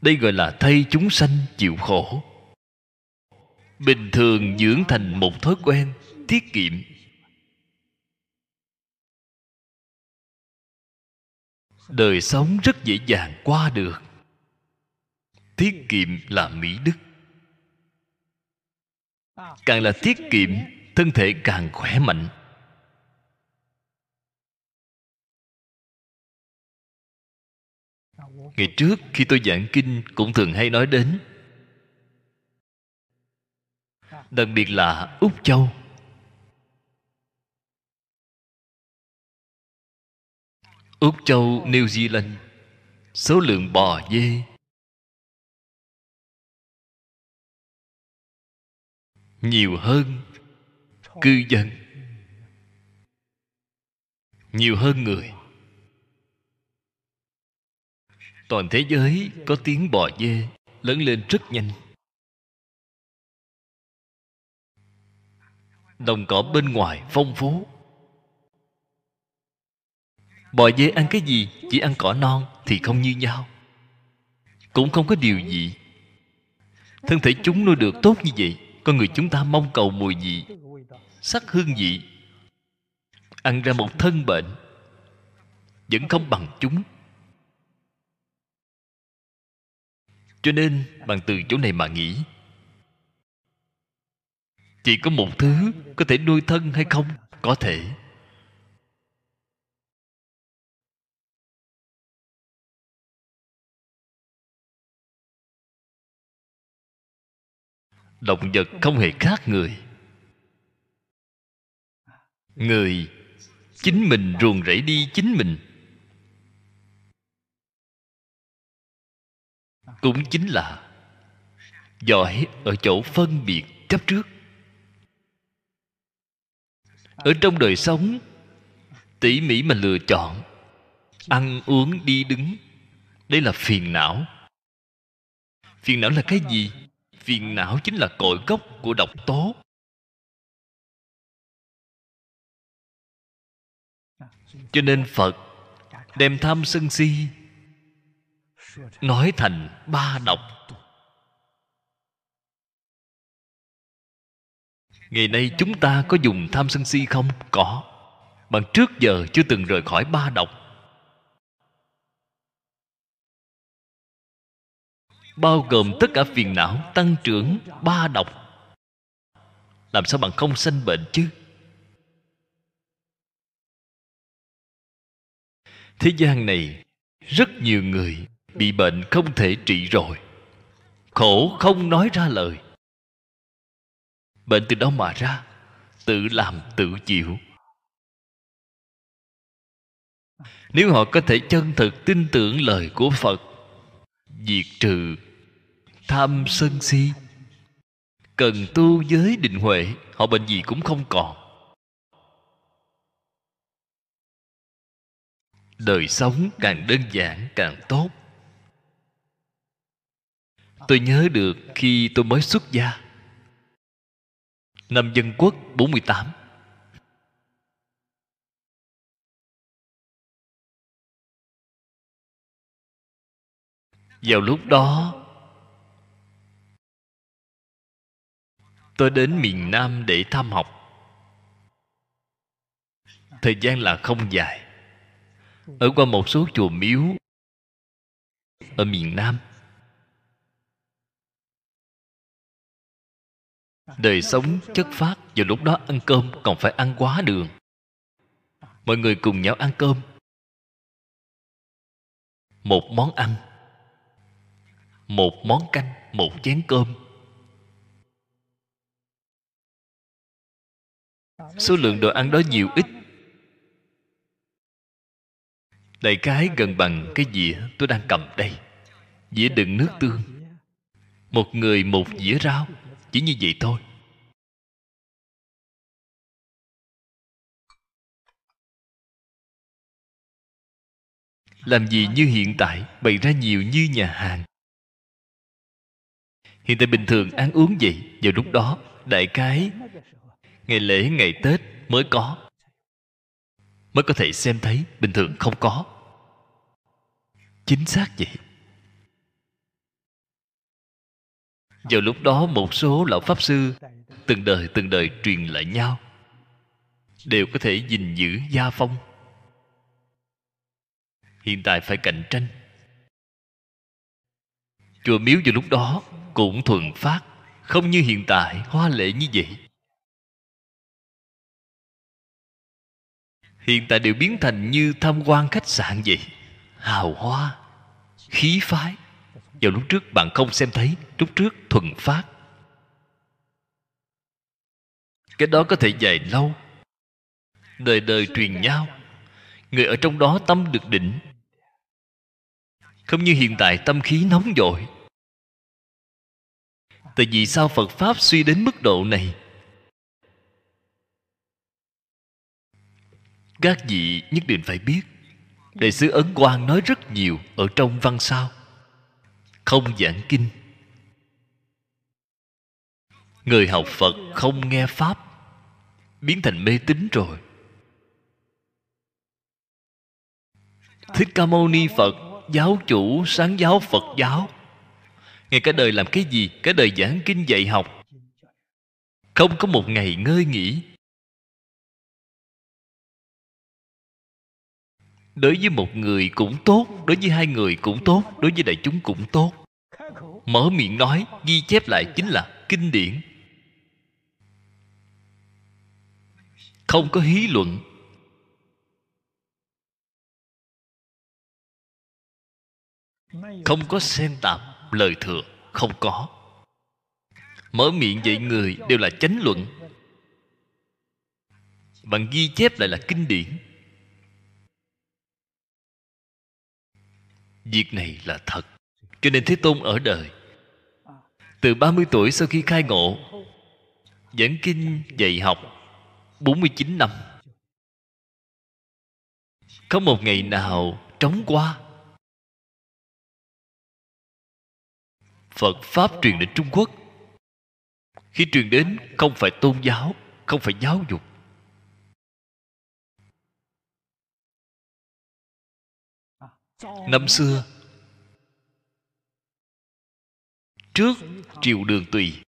Đây gọi là thay chúng sanh chịu khổ. Bình thường dưỡng thành một thói quen, tiết kiệm. Đời sống rất dễ dàng qua được. Tiết kiệm là mỹ đức càng là tiết kiệm, thân thể càng khỏe mạnh. Ngày trước khi tôi giảng kinh, cũng thường hay nói đến. Đặc biệt là úc châu. Úc châu, new zealand, số lượng bò dê nhiều hơn cư dân. Nhiều hơn người. Toàn thế giới có tiếng bò dê lớn lên rất nhanh. Đồng cỏ bên ngoài phong phú. Bò dê ăn cái gì? Chỉ ăn cỏ non thì không như nhau. Cũng không có điều gì. Thân thể chúng nuôi được tốt như vậy con người chúng ta mong cầu mùi vị, sắc hương vị, ăn ra một thân bệnh, vẫn không bằng chúng. Cho nên, bằng từ chỗ này mà nghĩ, chỉ có một thứ có thể nuôi thân hay không? Có thể. Động vật không hề khác người. Người, chính mình ruồng rẫy đi chính mình. Cũng chính là giỏi ở chỗ phân biệt chấp trước. Ở trong đời sống, tỉ mỉ mà lựa chọn, ăn uống đi đứng, đây là phiền não. Phiền não là cái gì? Phiền não chính là cội gốc của độc tố. Cho nên phật đem tham sân si nói thành ba độc. Ngày nay chúng ta có dùng tham sân si không? Có. Bằng trước giờ chưa từng rời khỏi ba độc. Bao gồm tất cả phiền não, tăng trưởng, ba độc. Làm sao bạn không sanh bệnh chứ? Thế gian này, rất nhiều người bị bệnh không thể trị rồi. Khổ không nói ra lời. Bệnh từ đâu mà ra? Tự làm, tự chịu. Nếu họ có thể chân thực tin tưởng lời của phật diệt trừ tham sân si. Cần tu giới định huệ, họ bệnh gì cũng không còn. Đời sống càng đơn giản, càng tốt. Tôi nhớ được khi tôi mới xuất gia. Năm dân quốc 48 vào lúc đó. Tôi đến miền nam để thăm học. Thời gian là không dài. Ở qua một số chùa miếu ở miền nam. Đời sống chất phát vào lúc đó ăn cơm còn phải ăn quá đường. Mọi người cùng nhau ăn cơm. Một món ăn một món canh, một chén cơm. Số lượng đồ ăn đó nhiều ít. Đại cái gần bằng cái dĩa tôi đang cầm đây. Dĩa đựng nước tương. Một người một dĩa rau, chỉ như vậy thôi. Làm gì như hiện tại, bày ra nhiều như nhà hàng hiện tại bình thường ăn uống gì? Vào lúc đó, đại cái ngày lễ, ngày tết mới có. Mới có thể xem thấy, bình thường không có. Chính xác vậy. Vào lúc đó, một số lão pháp sư từng đời từng đời truyền lại nhau. Đều có thể gìn giữ gia phong. Hiện tại phải cạnh tranh chùa miếu vào lúc đó cũng thuần phát, không như hiện tại hoa lệ như vậy. Hiện tại đều biến thành như tham quan khách sạn vậy, hào hoa, khí phái. Vào lúc trước bạn không xem thấy, lúc trước thuần phát. Cái đó có thể dài lâu. Đời đời truyền nhau, người ở trong đó tâm được định. Không như hiện tại tâm khí nóng dội tại vì sao phật pháp suy đến mức độ này? Các vị nhất định phải biết, đại sứ ấn quang nói rất nhiều ở trong văn sao. Không giảng kinh. Người học phật không nghe pháp, biến thành mê tín rồi. Thích ca mâu ni phật, giáo chủ, sáng giáo phật giáo ngày cả đời làm cái gì, cả đời giảng kinh dạy học. Không có một ngày ngơi nghỉ. Đối với một người cũng tốt, đối với hai người cũng tốt, đối với đại chúng cũng tốt. Mở miệng nói, ghi chép lại chính là kinh điển. Không có hí luận. Không có xen tạp lời thừa, không có. Mở miệng dạy người đều là chánh luận. Bạn ghi chép lại là kinh điển. Việc này là thật. Cho nên thế tôn ở đời, từ 30 tuổi sau khi khai ngộ, Giảng kinh dạy học 49 năm. Có một ngày nào trống qua Phật Pháp truyền đến Trung Quốc. Khi truyền đến không phải tôn giáo Không phải giáo dục. Năm xưa Trước triều đường tùy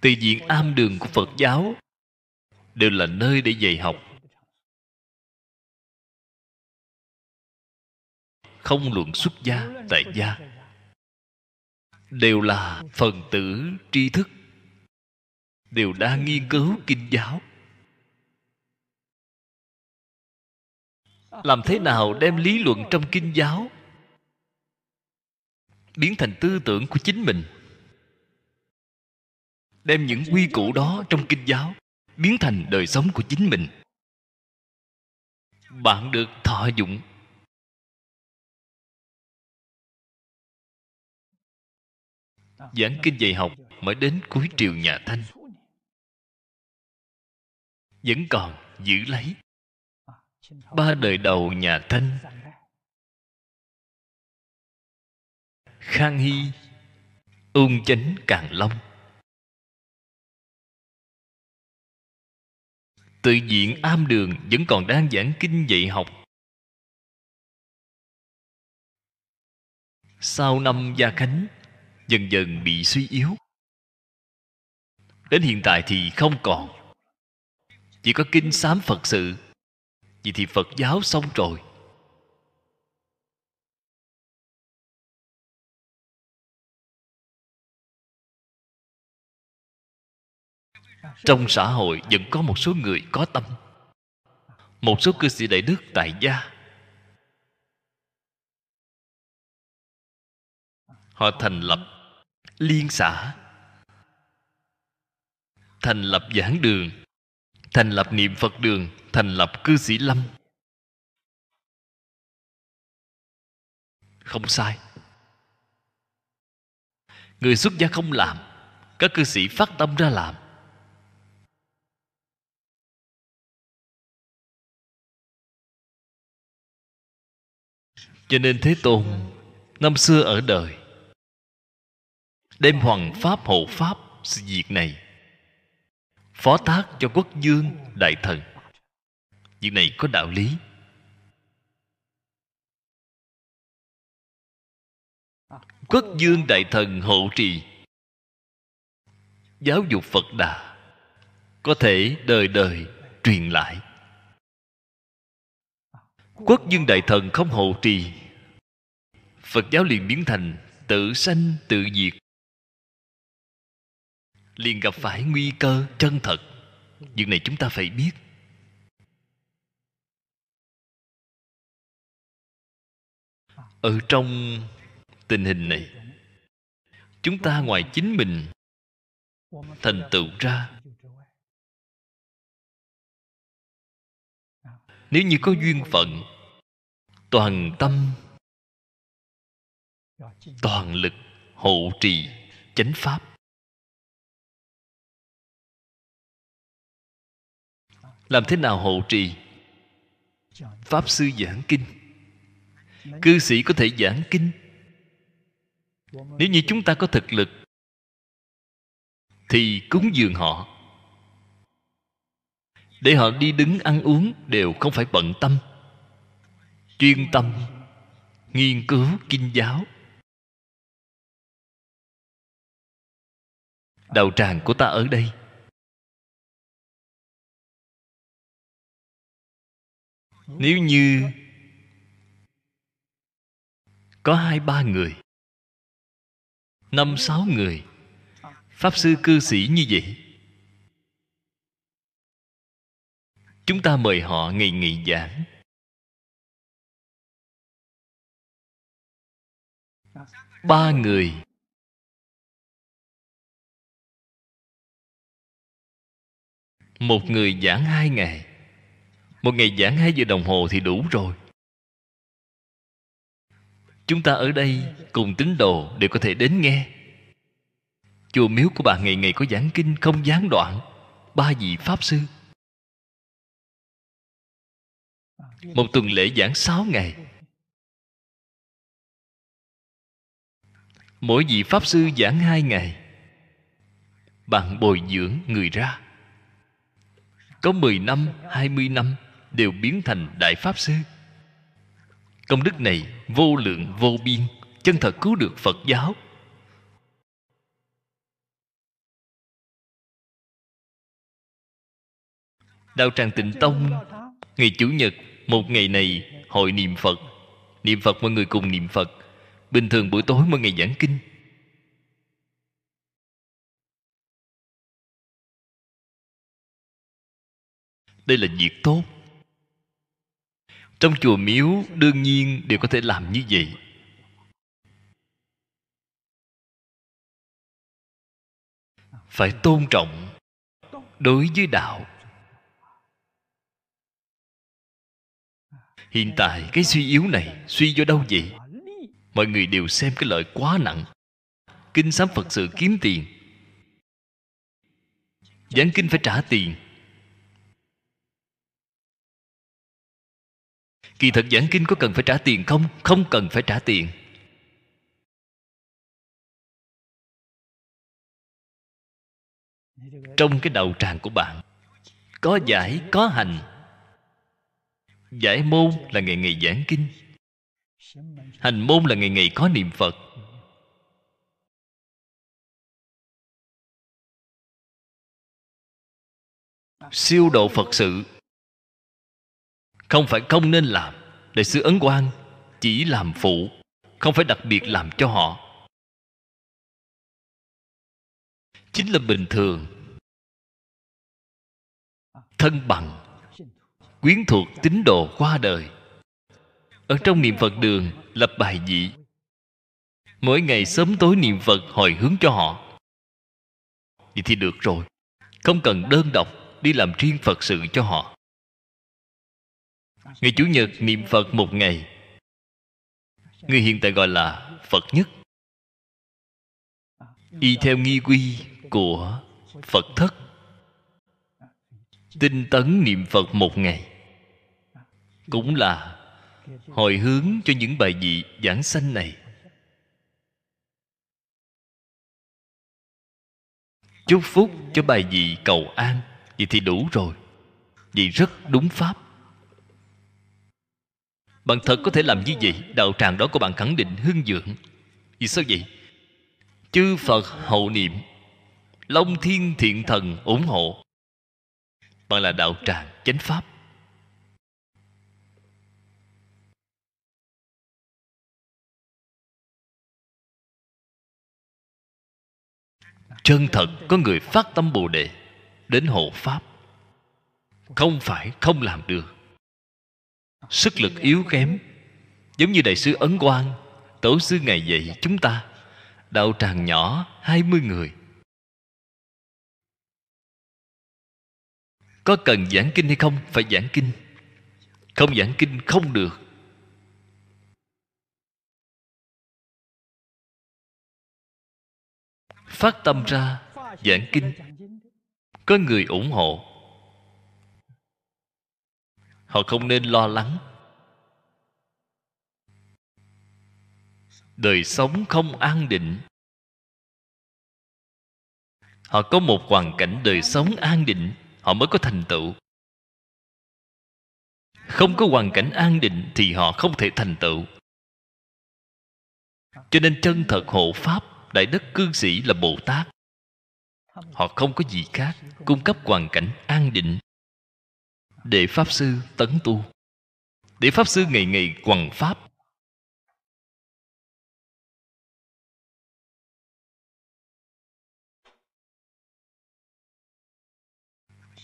Từ diện am đường của Phật giáo Đều là nơi để dạy học. Không luận xuất gia, tại gia. Đều là phần tử tri thức, Đều đang nghiên cứu kinh giáo. Làm thế nào đem lý luận trong kinh giáo biến thành tư tưởng của chính mình? Đem những quy củ đó trong kinh giáo biến thành đời sống của chính mình. Bạn được thọ dụng. Giảng kinh dạy học mới đến cuối triều nhà thanh. Vẫn còn giữ lấy. Ba đời đầu nhà thanh. Khang hy, ung chánh càng long. Tự diện am đường vẫn còn đang giảng kinh dạy học. Sau năm gia khánh dần dần bị suy yếu. Đến hiện tại thì không còn. Chỉ có kinh sám phật sự. Vậy thì phật giáo xong rồi. Trong xã hội vẫn có một số người có tâm. Một số cư sĩ đại đức tại gia. Họ thành lập liên xã. Thành lập giảng đường, thành lập niệm phật đường, thành lập cư sĩ lâm. Không sai. Người xuất gia không làm, các cư sĩ phát tâm ra làm. Cho nên thế tôn, năm xưa ở đời đem hoàng pháp hộ pháp, sự việc này phó thác cho quốc dương đại thần. Việc này có đạo lý. Quốc dương đại thần hộ trì. Giáo dục phật đà có thể đời đời truyền lại. Quốc dương đại thần không hộ trì. Phật giáo liền biến thành tự sanh tự diệt liền gặp phải nguy cơ chân thật. Việc này chúng ta phải biết. Ở trong tình hình này, chúng ta ngoài chính mình thành tựu ra. Nếu như có duyên phận, toàn tâm, toàn lực hộ trì chánh pháp làm thế nào hộ trì? Pháp sư giảng kinh. Cư sĩ có thể giảng kinh. Nếu như chúng ta có thực lực, thì cúng dường họ. Để họ đi đứng ăn uống đều không phải bận tâm. Chuyên tâm, nghiên cứu kinh giáo. Đạo tràng của ta ở đây nếu như có hai ba người năm sáu người pháp sư cư sĩ như vậy chúng ta mời họ ngày ngày giảng. Ba người một người giảng hai ngày một ngày giảng hai giờ đồng hồ thì đủ rồi. Chúng ta ở đây cùng tín đồ đều có thể đến nghe. Chùa miếu của bà ngày ngày có giảng kinh không gián đoạn ba vị pháp sư. Một tuần lễ giảng sáu ngày. Mỗi vị pháp sư giảng hai ngày. Bạn bồi dưỡng người ra. Có 10 năm, 20 năm đều biến thành đại pháp sư. Công đức này vô lượng, vô biên, chân thật cứu được phật giáo. Đạo tràng tịnh tông, ngày chủ nhật, một ngày này hội niệm phật. Niệm phật, mọi người cùng niệm phật. Bình thường buổi tối mỗi ngày giảng kinh. Đây là việc tốt trong chùa miếu, đương nhiên đều có thể làm như vậy. Phải tôn trọng đối với đạo. Hiện tại cái suy yếu này suy do đâu vậy? Mọi người đều xem cái lợi quá nặng. Kinh sám phật sự kiếm tiền. Giảng kinh phải trả tiền. Kỳ thật giảng kinh có cần phải trả tiền không? Không cần phải trả tiền. Trong cái đầu tràng của bạn, có giải, có hành. Giải môn là ngày ngày giảng kinh. Hành môn là ngày ngày có niệm phật. Siêu độ phật sự không phải không nên làm đại sư ấn quang chỉ làm phụ, không phải đặc biệt làm cho họ. Chính là bình thường. Thân bằng, quyến thuộc tín đồ qua đời. Ở trong niệm phật đường lập bài dị mỗi ngày sớm tối niệm phật hồi hướng cho họ. Vậy thì được rồi, không cần đơn độc đi làm riêng phật sự cho họ ngày chủ nhật niệm phật một ngày. Người hiện tại gọi là phật nhất. Y theo nghi quy của phật thất. Tinh tấn niệm phật một ngày. Cũng là hồi hướng cho những bài vị giảng sanh này. Chúc phúc cho bài vị cầu an. Vậy thì đủ rồi. Vậy rất đúng pháp bạn thật có thể làm như vậy, đạo tràng đó của bạn khẳng định hưng dưỡng. Vì sao vậy? Chư phật hậu niệm, long thiên thiện thần ủng hộ. Bạn là đạo tràng chánh pháp. Chân thật có người phát tâm bồ đề đến hộ pháp. Không phải không làm được sức lực yếu kém. Giống như đại sứ ấn quang, tổ sư ngày dạy chúng ta, đạo tràng nhỏ 20 người. Có cần giảng kinh hay không? Phải giảng kinh. Không giảng kinh không được. Phát tâm ra, giảng kinh. Có người ủng hộ họ không nên lo lắng. Đời sống không an định. Họ có một hoàn cảnh đời sống an định, họ mới có thành tựu. Không có hoàn cảnh an định thì họ không thể thành tựu. Cho nên chân thật hộ pháp, đại đức cư sĩ là bồ tát. Họ không có gì khác, cung cấp hoàn cảnh an định để pháp sư tấn tu. Để pháp sư ngày ngày quằn pháp.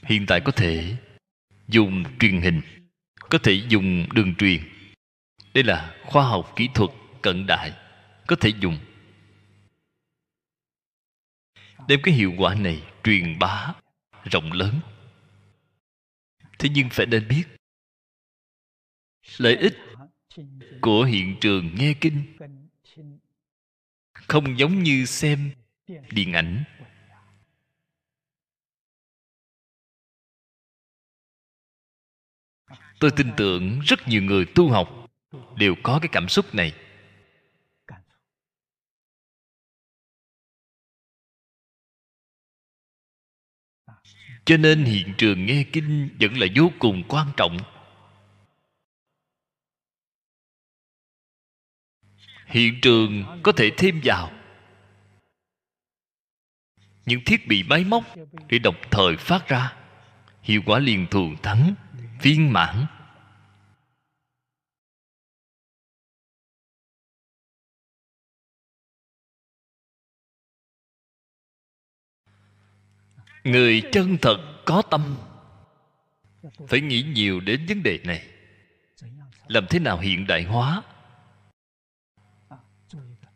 Hiện tại có thể dùng truyền hình, có thể dùng đường truyền. Đây là khoa học kỹ thuật cận đại, có thể dùng. Đem cái hiệu quả này truyền bá rộng lớn thế nhưng phải nên biết, lợi ích của hiện trường nghe kinh không giống như xem điện ảnh. Tôi tin tưởng rất nhiều người tu học đều có cái cảm xúc này. Cho nên hiện trường nghe kinh vẫn là vô cùng quan trọng. Hiện trường có thể thêm vào những thiết bị máy móc để đồng thời phát ra. Hiệu quả liền thường thắng, viên mãn. Người chân thật có tâm. Phải nghĩ nhiều đến vấn đề này. Làm thế nào hiện đại hóa?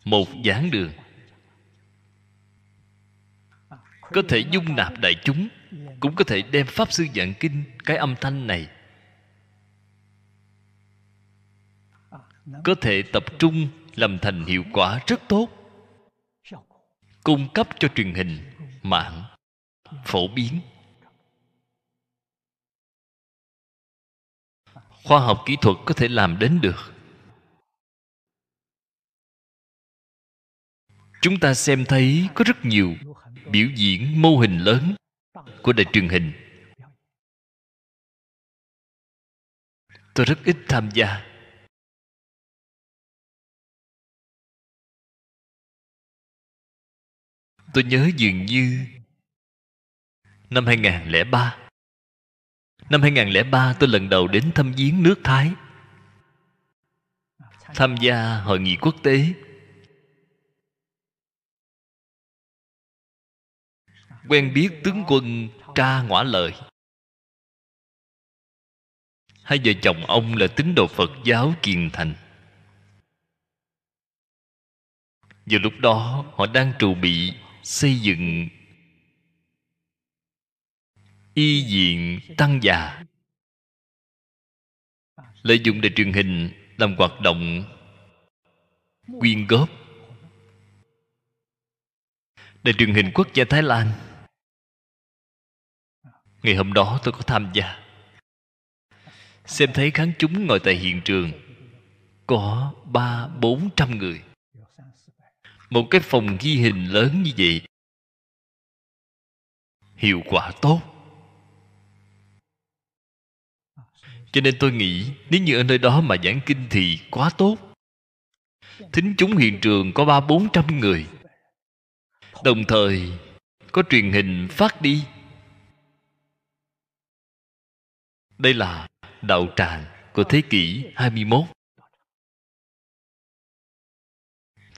Một giảng đường. Có thể dung nạp đại chúng, cũng có thể đem pháp sư giảng kinh, cái âm thanh này. Có thể tập trung làm thành hiệu quả rất tốt. Cung cấp cho truyền hình, mạng phổ biến. Khoa học kỹ thuật có thể làm đến được. Chúng ta xem thấy có rất nhiều biểu diễn mô hình lớn của đài truyền hình. Tôi rất ít tham gia. Tôi nhớ dường như năm 2003 Năm 2003 tôi lần đầu đến thăm viếng nước Thái. Tham gia hội nghị quốc tế. Quen biết tướng quân Tra Ngõa Lợi. Hai vợ chồng ông là tín đồ Phật giáo Kiền Thành. Vào lúc đó, họ đang trù bị xây dựng y diện tăng già. Lợi dụng để truyền hình làm hoạt động quyên góp. Đài truyền hình quốc gia thái lan. Ngày hôm đó tôi có tham gia. Xem thấy khán chúng ngồi tại hiện trường. Có ba, bốn trăm người. Một cái phòng ghi hình lớn như vậy. Hiệu quả tốt. Cho nên tôi nghĩ nếu như ở nơi đó mà giảng kinh thì quá tốt. Thính chúng hiện trường có ba bốn trăm người. Đồng thời, có truyền hình phát đi. Đây là đạo tràng của thế kỷ 21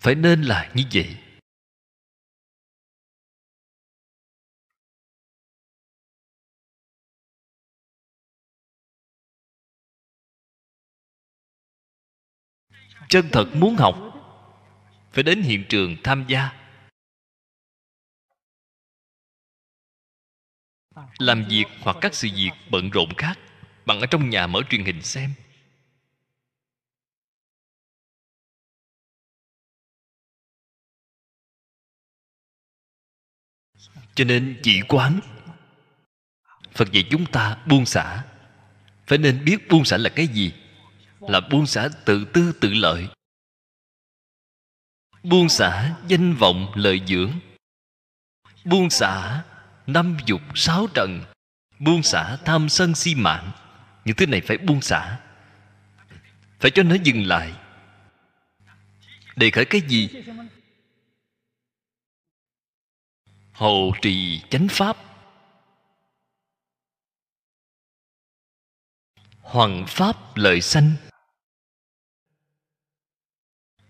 phải nên là như vậy. Chân thật muốn học, phải đến hiện trường tham gia. Làm việc hoặc các sự việc bận rộn khác bạn ở trong nhà mở truyền hình xem. Cho nên chỉ quán, phật dạy chúng ta buông xả. Phải nên biết buông xả là cái gì? Là buông xả tự tư tự lợi. Buông xả danh vọng lợi dưỡng. Buông xả năm dục sáu trần. Buông xả tham sân si mạng. Những thứ này phải buông xả. Phải cho nó dừng lại. Đề khởi cái gì? Hộ trì chánh pháp. Hoàng pháp lợi sanh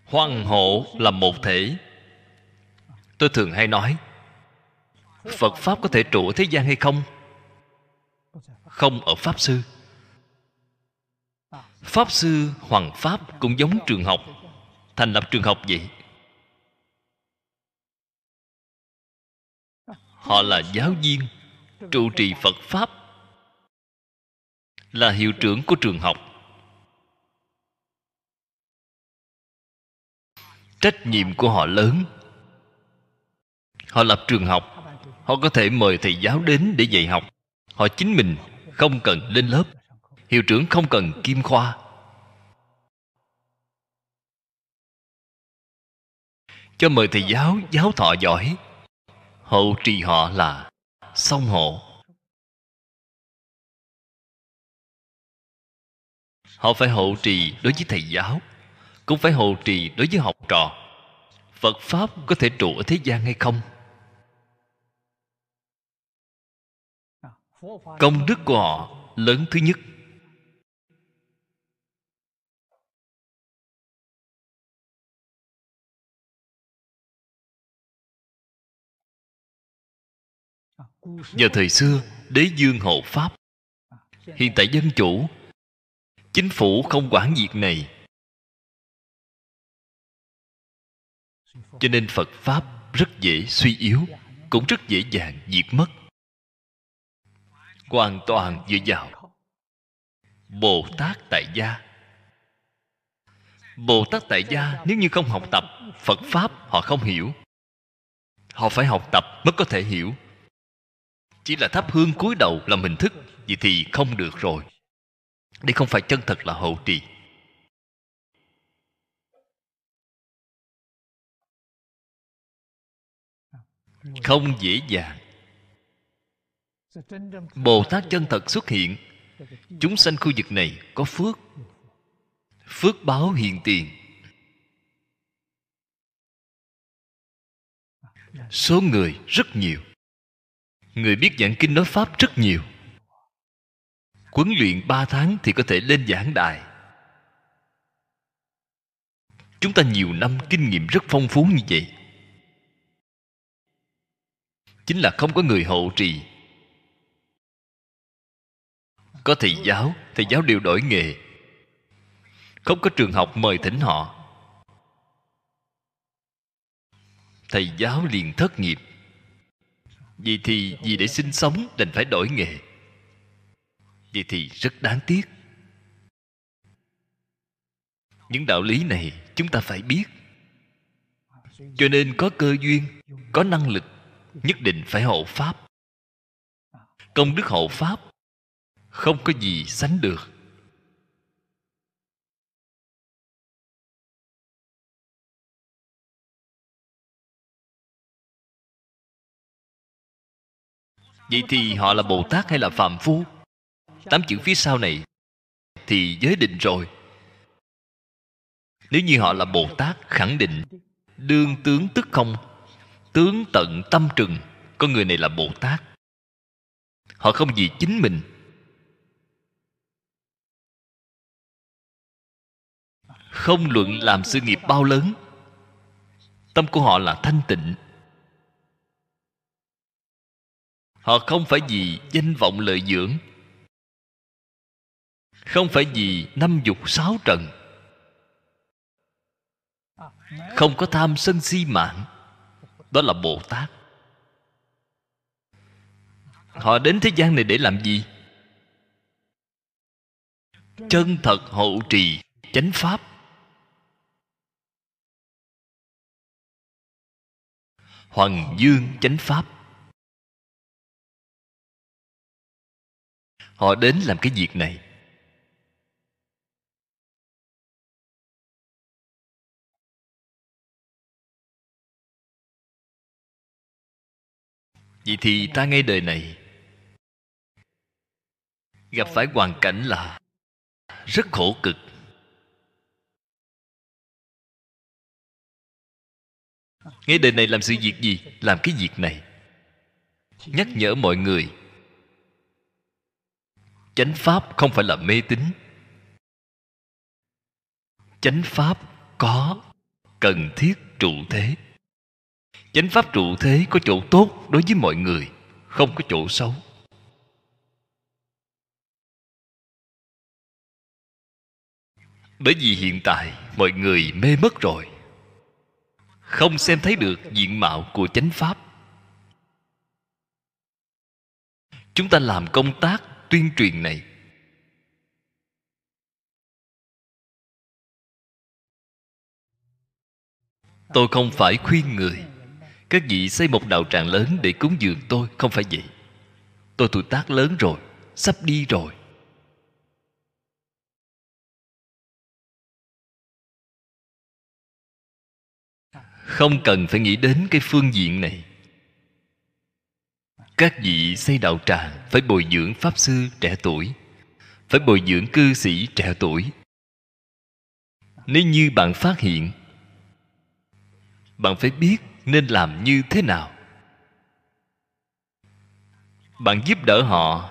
hoàng hộ là một thể. Tôi thường hay nói, phật pháp có thể trụ ở thế gian hay không? Không ở pháp sư. Pháp sư hoàng pháp cũng giống trường học, thành lập trường học vậy. Họ là giáo viên, trụ trì phật pháp, là hiệu trưởng của trường học. Trách nhiệm của họ lớn. Họ lập trường học. Họ có thể mời thầy giáo đến để dạy học. Họ chính mình không cần lên lớp. Hiệu trưởng không cần kim khoa. Cho mời thầy giáo giáo thọ giỏi. Hậu trì họ là song hộ. Họ phải hậu trì đối với thầy giáo cũng phải hộ trì đối với học trò. Phật pháp có thể trụ ở thế gian hay không? Công đức của họ lớn thứ nhất. Giờ thời xưa, Đế dương hộ Pháp, Hiện tại dân chủ, Chính phủ không quản việc này. Cho nên Phật Pháp rất dễ suy yếu, Cũng rất dễ dàng diệt mất. Hoàn toàn dựa vào Bồ Tát tại gia. Bồ Tát tại gia, nếu như không học tập Phật Pháp, họ không hiểu. Họ phải học tập mới có thể hiểu. Chỉ là thắp hương cúi đầu làm hình thức, vậy thì không được rồi. Đây không phải chân thật là hậu trì. Không dễ dàng. Bồ tát chân thật xuất hiện. Chúng sanh khu vực này có phước. Phước báo hiện tiền. Số người rất nhiều. Người biết giảng kinh nói pháp rất nhiều. Huấn luyện ba tháng thì có thể lên giảng đài. Chúng ta nhiều năm kinh nghiệm rất phong phú như vậy chính là không có người hậu trì. Có thầy giáo thầy giáo đều đổi nghề. Không có trường học mời thỉnh họ. Thầy giáo liền thất nghiệp. Vì thì vì để sinh sống đành phải đổi nghề. Vì thì rất đáng tiếc. Những đạo lý này chúng ta phải biết. Cho nên có cơ duyên, Có năng lực Nhất định phải hộ Pháp. Công đức hộ Pháp Không có gì sánh được. Vậy thì họ là bồ tát hay là phàm phu? Tám chữ phía sau này thì giới định rồi. Nếu như họ là bồ tát, khẳng định đương tướng tức không? Tướng tận tâm trừng con người này là bồ tát. Họ không vì chính mình. Không luận làm sự nghiệp bao lớn, tâm của họ là thanh tịnh. Họ không phải vì danh vọng lợi dưỡng, không phải vì năm dục sáu trần, không có tham sân si mạng đó là bồ tát. Họ đến thế gian này để làm gì? Chân thật hậu trì chánh pháp. Hoàng dương chánh pháp. Họ đến làm cái việc này. Vậy thì ta ngay đời này. Gặp phải hoàn cảnh là rất khổ cực. Ngay đời này làm sự việc gì? Làm cái việc này. Nhắc nhở mọi người. Chánh pháp không phải là mê tín. Chánh pháp có cần thiết trụ thế chánh pháp trụ thế có chỗ tốt đối với mọi người, không có chỗ xấu. Bởi vì hiện tại mọi người mê mất rồi, không xem thấy được diện mạo của chánh pháp. Chúng ta làm công tác tuyên truyền này. Tôi không phải khuyên người các vị xây một đạo tràng lớn để cúng dường tôi, không phải vậy. Tôi tuổi tác lớn rồi, sắp đi rồi. Không cần phải nghĩ đến cái phương diện này. Các vị xây đạo tràng phải bồi dưỡng pháp sư trẻ tuổi, phải bồi dưỡng cư sĩ trẻ tuổi. Nếu như bạn phát hiện, bạn phải biết nên làm như thế nào? Bạn giúp đỡ họ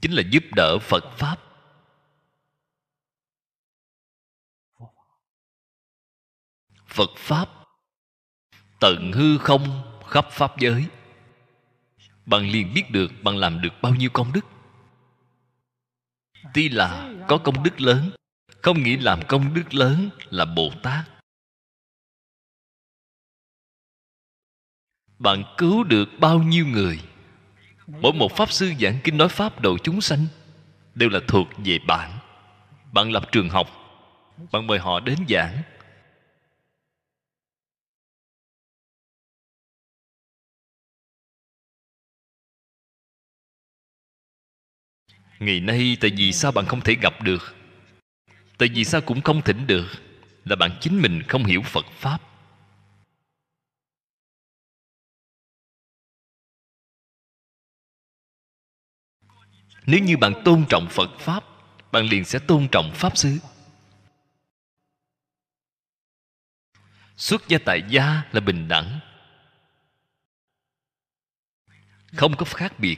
chính là giúp đỡ phật pháp. Phật pháp tận hư không khắp pháp giới. Bạn liền biết được bạn làm được bao nhiêu công đức. Tuy là có công đức lớn, không nghĩ làm công đức lớn là bồ tát. Bạn cứu được bao nhiêu người? Mỗi một pháp sư giảng kinh nói pháp độ chúng sanh đều là thuộc về bạn. Bạn lập trường học, bạn mời họ đến giảng. Ngày nay, tại vì sao bạn không thể gặp được? Tại vì sao cũng không thỉnh được? Là bạn chính mình không hiểu phật pháp. Nếu như bạn tôn trọng phật pháp, bạn liền sẽ tôn trọng pháp sư xuất gia tại gia là bình đẳng. Không có khác biệt.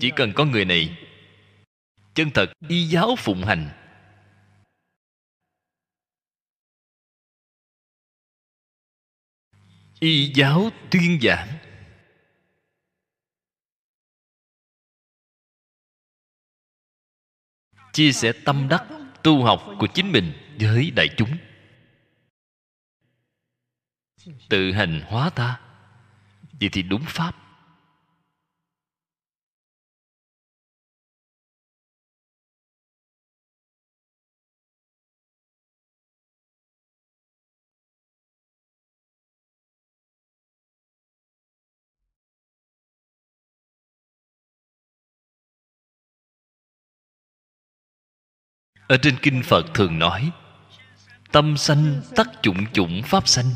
Chỉ cần có người này, chân thật y giáo phụng hành. Y giáo tuyên giảng. Chia sẻ tâm đắc tu học của chính mình với đại chúng. Tự hành hóa ta. Vậy thì đúng pháp. Ở trên kinh phật thường nói, tâm sanh tắc chủng chủng pháp sanh.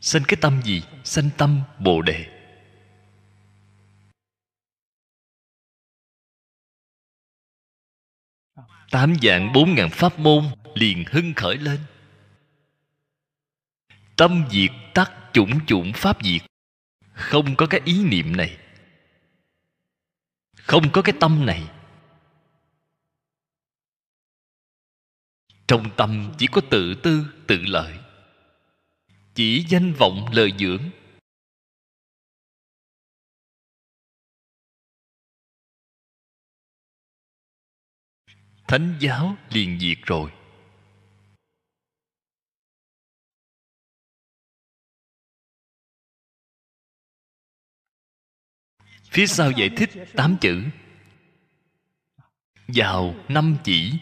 Sanh cái tâm gì? Sanh tâm bồ đề. Tám dạng bốn ngàn pháp môn liền hưng khởi lên. Tâm diệt tắc chủng chủng pháp diệt. Không có cái ý niệm này. Không có cái tâm này. Trong tâm chỉ có tự tư, tự lợi. Chỉ danh vọng lời dưỡng. Thánh giáo liền diệt rồi. Phía sau giải thích tám chữ. Vào năm chỉ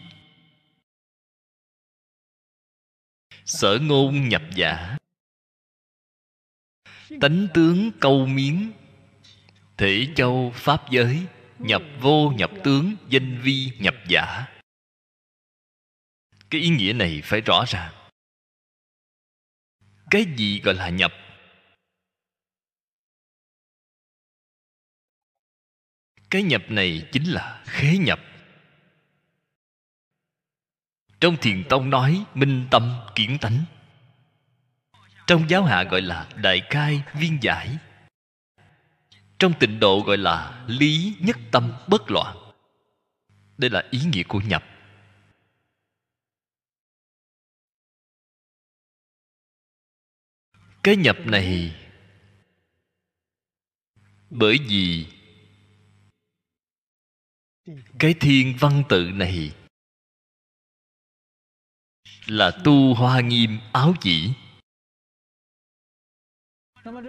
sở ngôn nhập giả. Tánh tướng câu miếng thể châu pháp giới. Nhập vô nhập tướng. Danh vi nhập giả. Cái ý nghĩa này phải rõ ràng. Cái gì gọi là nhập? Cái nhập này chính là khế nhập trong thiền tông nói, minh tâm kiến tánh. Trong giáo hạ gọi là đại khai viên giải. Trong tịnh độ gọi là lý nhất tâm bất loạn. Đây là ý nghĩa của nhập. Cái nhập này, bởi vì cái thiên văn tự này là tu hoa nghiêm áo chỉ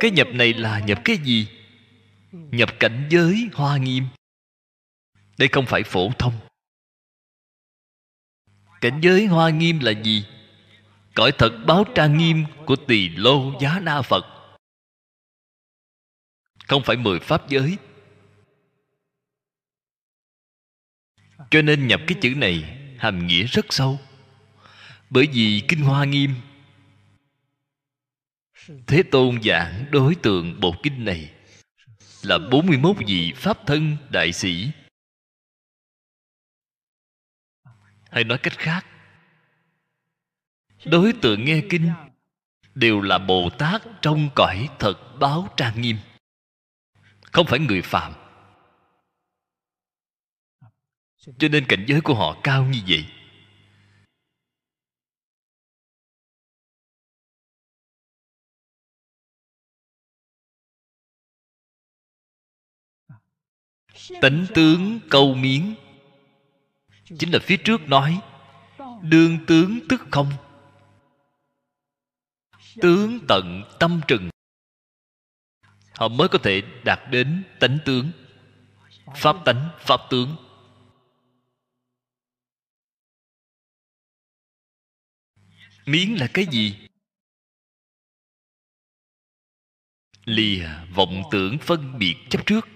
cái nhập này là nhập cái gì? Nhập cảnh giới hoa nghiêm. Đây không phải phổ thông. Cảnh giới hoa nghiêm là gì? Cõi thật báo trang nghiêm của tỳ lô giá na phật. Không phải mười pháp giới. Cho nên nhập cái chữ này hàm nghĩa rất sâu bởi vì kinh hoa nghiêm. Thế tôn giảng đối tượng bộ kinh này là 41 vị Pháp thân đại sĩ. Hay nói cách khác, Đối tượng nghe kinh Đều là Bồ Tát trong cõi thật báo trang nghiêm, Không phải người phạm. Cho nên cảnh giới của họ cao như vậy. Tánh tướng câu miếng chính là phía trước nói đương tướng tức không. Tướng tận tâm trừng. Họ mới có thể đạt đến tánh tướng. Pháp tánh, pháp tướng. Miếng là cái gì? Lìa vọng tưởng phân biệt chấp trước.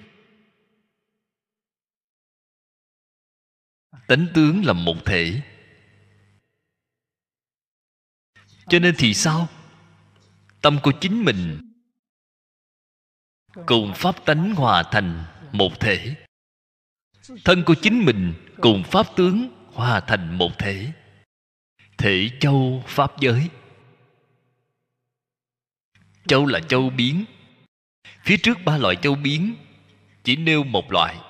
Tánh tướng là một thể. Cho nên thì sao? Tâm của chính mình cùng pháp tánh hòa thành một thể. Thân của chính mình cùng pháp tướng hòa thành một thể. Thể châu pháp giới. Châu là châu biến. Phía trước ba loại châu biến chỉ nêu một loại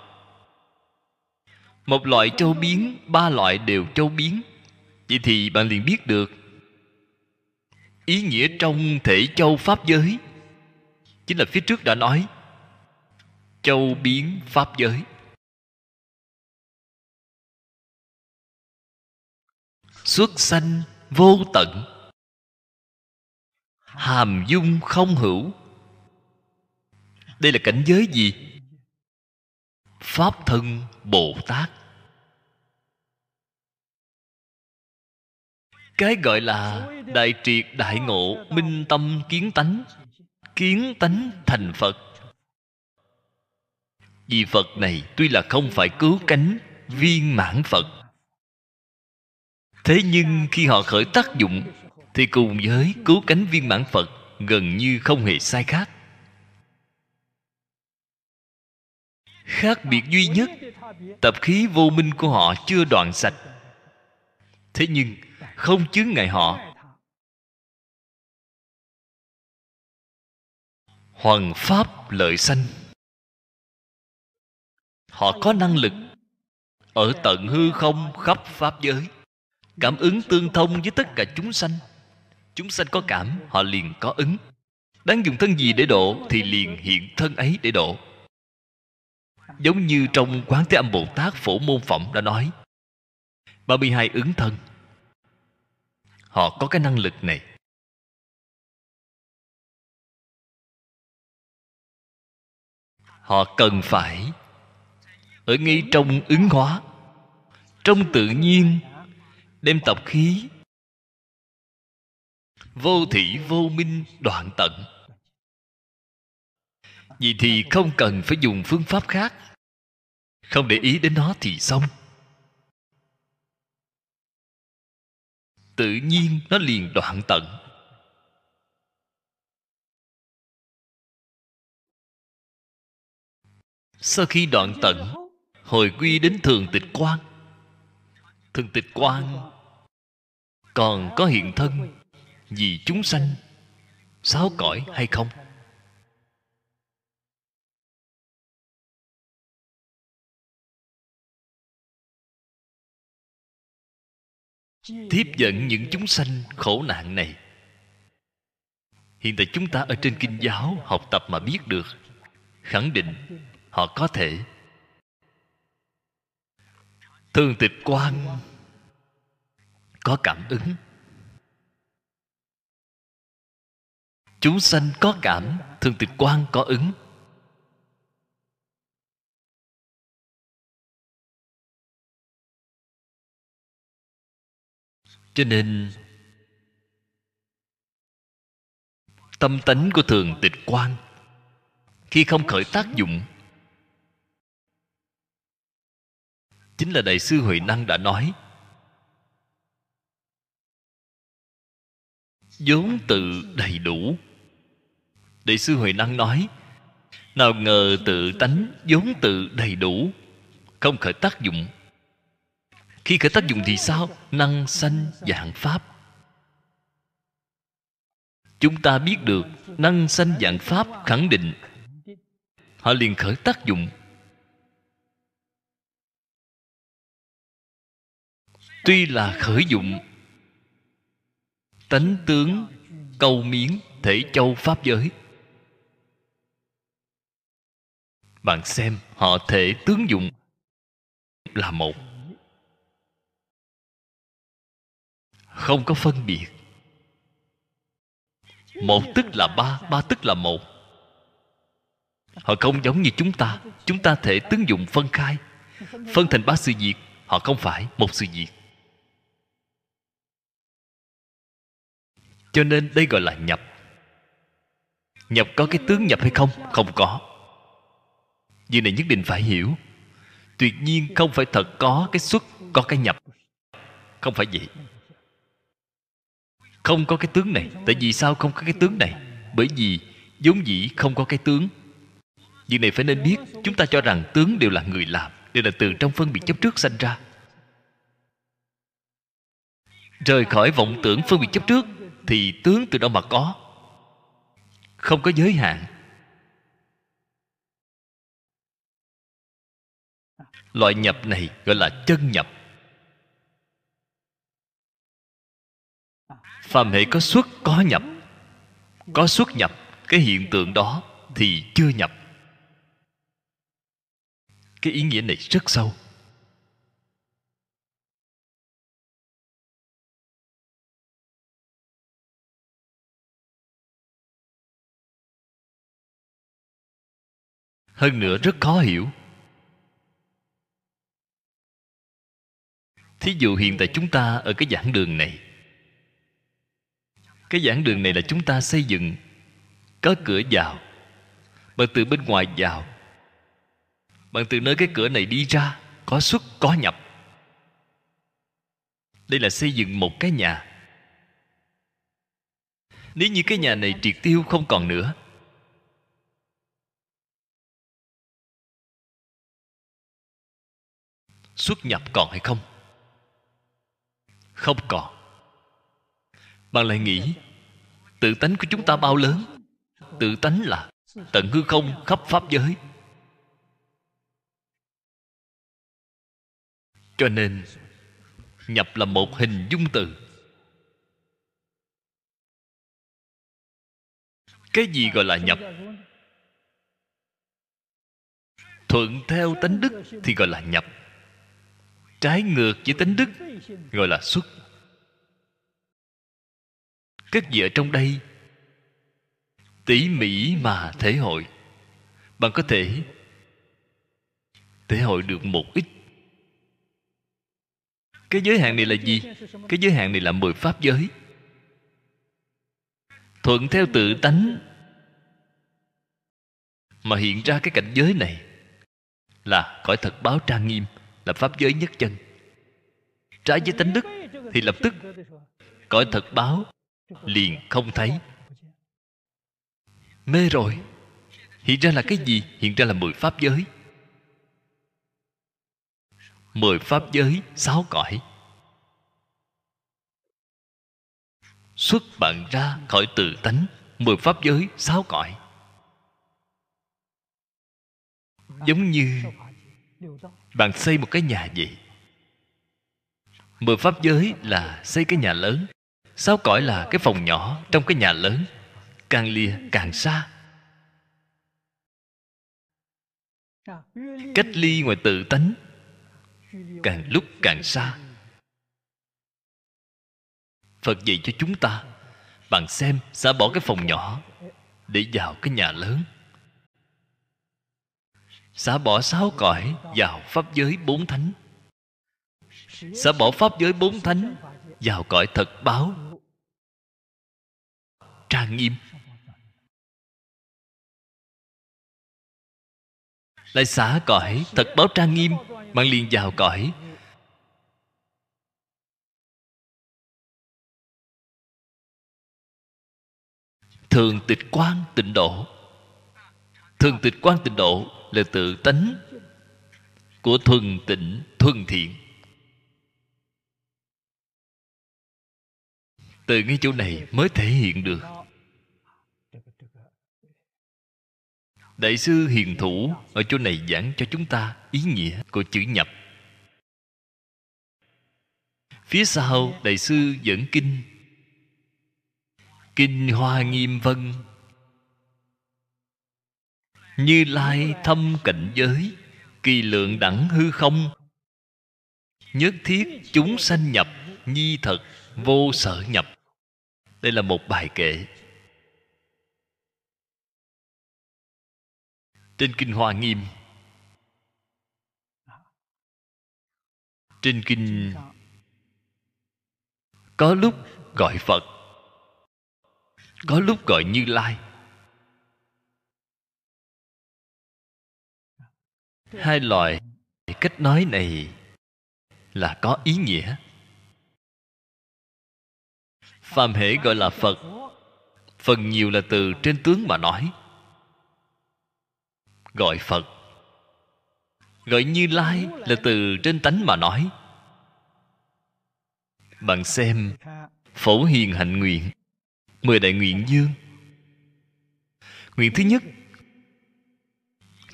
một loại châu biến, ba loại đều châu biến. Vậy thì bạn liền biết được ý nghĩa trong thể châu pháp giới. Chính là phía trước đã nói, châu biến pháp giới. Xuất sanh vô tận. Hàm dung không hữu. Đây là cảnh giới gì? Pháp thân bồ tát. Cái gọi là đại triệt đại ngộ, minh tâm kiến tánh kiến tánh thành phật. Vì phật này tuy là không phải cứu cánh, viên mãn phật. Thế nhưng khi họ khởi tác dụng, thì cùng với cứu cánh viên mãn phật gần như không hề sai khác. Khác biệt duy nhất, tập khí vô minh của họ chưa đoạn sạch. Thế nhưng không chướng ngại họ. Hoằng pháp lợi sanh. Họ có năng lực ở tận hư không khắp pháp giới, cảm ứng tương thông với tất cả chúng sanh. Chúng sanh có cảm, họ liền có ứng. Đáng dùng thân gì để độ thì liền hiện thân ấy để độ. Giống như trong quán thế âm bồ tát phổ môn phẩm đã nói 32 ứng thân họ có cái năng lực này. Họ cần phải ở ngay trong ứng hóa, trong tự nhiên, đem tập khí. Vô thị vô minh, đoạn tận. Vì thì không cần phải dùng phương pháp khác. Không để ý đến nó thì xong. Tự nhiên nó liền đoạn tận. Sau khi đoạn tận, hồi quy đến thường tịch quan. Thường tịch quan còn có hiện thân vì chúng sanh. Sáu cõi hay không? Tiếp dẫn những chúng sanh khổ nạn này. Hiện tại chúng ta ở trên kinh giáo học tập mà biết được, khẳng định họ có thể. Thường tịch quan có cảm ứng. Chúng sanh có cảm thường tịch quan có ứng. Cho nên, tâm tánh của thường tịch quan, khi không khởi tác dụng, chính là đại sư huệ năng đã nói, vốn tự đầy đủ. Đại sư huệ năng nói, nào ngờ tự tánh vốn tự đầy đủ, không khởi tác dụng khi khởi tác dụng thì sao? Năng, sanh dạng pháp. Chúng ta biết được, năng, sanh dạng pháp khẳng định. Họ liền khởi tác dụng. Tuy là khởi dụng, tánh tướng câu miếng thể châu pháp giới. Bạn xem, họ thể tướng dụng là một. Không có phân biệt. Một tức là ba ba tức là một. Họ không giống như chúng ta. Chúng ta thể tướng dụng phân khai. Phân thành ba sự việc, họ không phải một sự việc. Cho nên đây gọi là nhập. Nhập có cái tướng nhập hay không? Không có. Điều này nhất định phải hiểu. Tuyệt nhiên không phải thật có cái xuất, có cái nhập. Không phải vậy không có cái tướng này. Tại vì sao không có cái tướng này? Bởi vì vốn dĩ không có cái tướng. Việc này phải nên biết, chúng ta cho rằng tướng đều là người làm, đều là từ trong phân biệt chấp trước sanh ra. Rời khỏi vọng tưởng phân biệt chấp trước, thì tướng từ đâu mà có? Không có giới hạn. Loại nhập này gọi là chân nhập. Phàm hệ có xuất, có nhập. Có xuất nhập, cái hiện tượng đó thì chưa nhập. Cái ý nghĩa này rất sâu. Hơn nữa rất khó hiểu. Thí dụ hiện tại chúng ta ở cái giảng đường này cái giảng đường này là chúng ta xây dựng. Có cửa vào. Bạn từ bên ngoài vào. Bạn từ nơi cái cửa này đi ra, có xuất, có nhập. Đây là xây dựng một cái nhà. Nếu như cái nhà này triệt tiêu không còn nữa, xuất nhập còn hay không? Không còn bạn lại nghĩ, tự tánh của chúng ta bao lớn? Tự tánh là tận hư không khắp pháp giới. Cho nên, nhập là một hình dung từ. Cái gì gọi là nhập? Thuận theo tánh đức thì gọi là nhập. Trái ngược với tánh đức gọi là xuất các vị ở trong đây. Tỉ mỉ mà thể hội. Bạn có thể thể hội được một ít. Cái giới hạn này là gì? Cái giới hạn này là mười pháp giới. Thuận theo tự tánh mà hiện ra cái cảnh giới này là cõi thật báo trang nghiêm, là pháp giới nhất chân. Trái với tánh đức thì lập tức cõi thật báo liền không thấy. Mê rồi. Hiện ra là cái gì? Hiện ra là mười pháp giới. Mười pháp giới, sáu cõi. Xuất bạn ra khỏi tự tánh, mười pháp giới, sáu cõi. Giống như bạn xây một cái nhà vậy. Mười pháp giới là xây cái nhà lớn sáu cõi là cái phòng nhỏ trong cái nhà lớn, càng lìa càng xa. Cách ly ngoài tự tánh, càng lúc càng xa. Phật dạy cho chúng ta, bạn xem xả bỏ cái phòng nhỏ để vào cái nhà lớn. Xả bỏ sáu cõi vào pháp giới bốn thánh. Xả bỏ pháp giới bốn thánh vào cõi thật báo trang nghiêm. Lại xả cõi thật báo trang nghiêm, mang liền vào cõi. Thường tịch quan tịnh độ. Thường tịch quan tịnh độ là tự tánh của thuần tịnh, thuần thiện. Từ ngay chỗ này mới thể hiện được. Đại sư hiền thủ, ở chỗ này giảng cho chúng ta ý nghĩa của chữ nhập. Phía sau, đại sư dẫn kinh. Kinh hoa nghiêm vân. Như lai thâm cảnh giới, kỳ lượng đẳng hư không. Nhất thiết chúng sanh nhập, nhi thật, vô sở nhập. Đây là một bài kệ trên kinh hoa nghiêm. Trên kinh có lúc gọi phật, có lúc gọi như lai. Hai loại cách nói này là có ý nghĩa. Phàm hệ gọi là phật, phần nhiều là từ trên tướng mà nói gọi phật. Gọi như lai là từ trên tánh mà nói. Bạn xem, phổ hiền hạnh nguyện, mười đại nguyện dương nguyện thứ nhất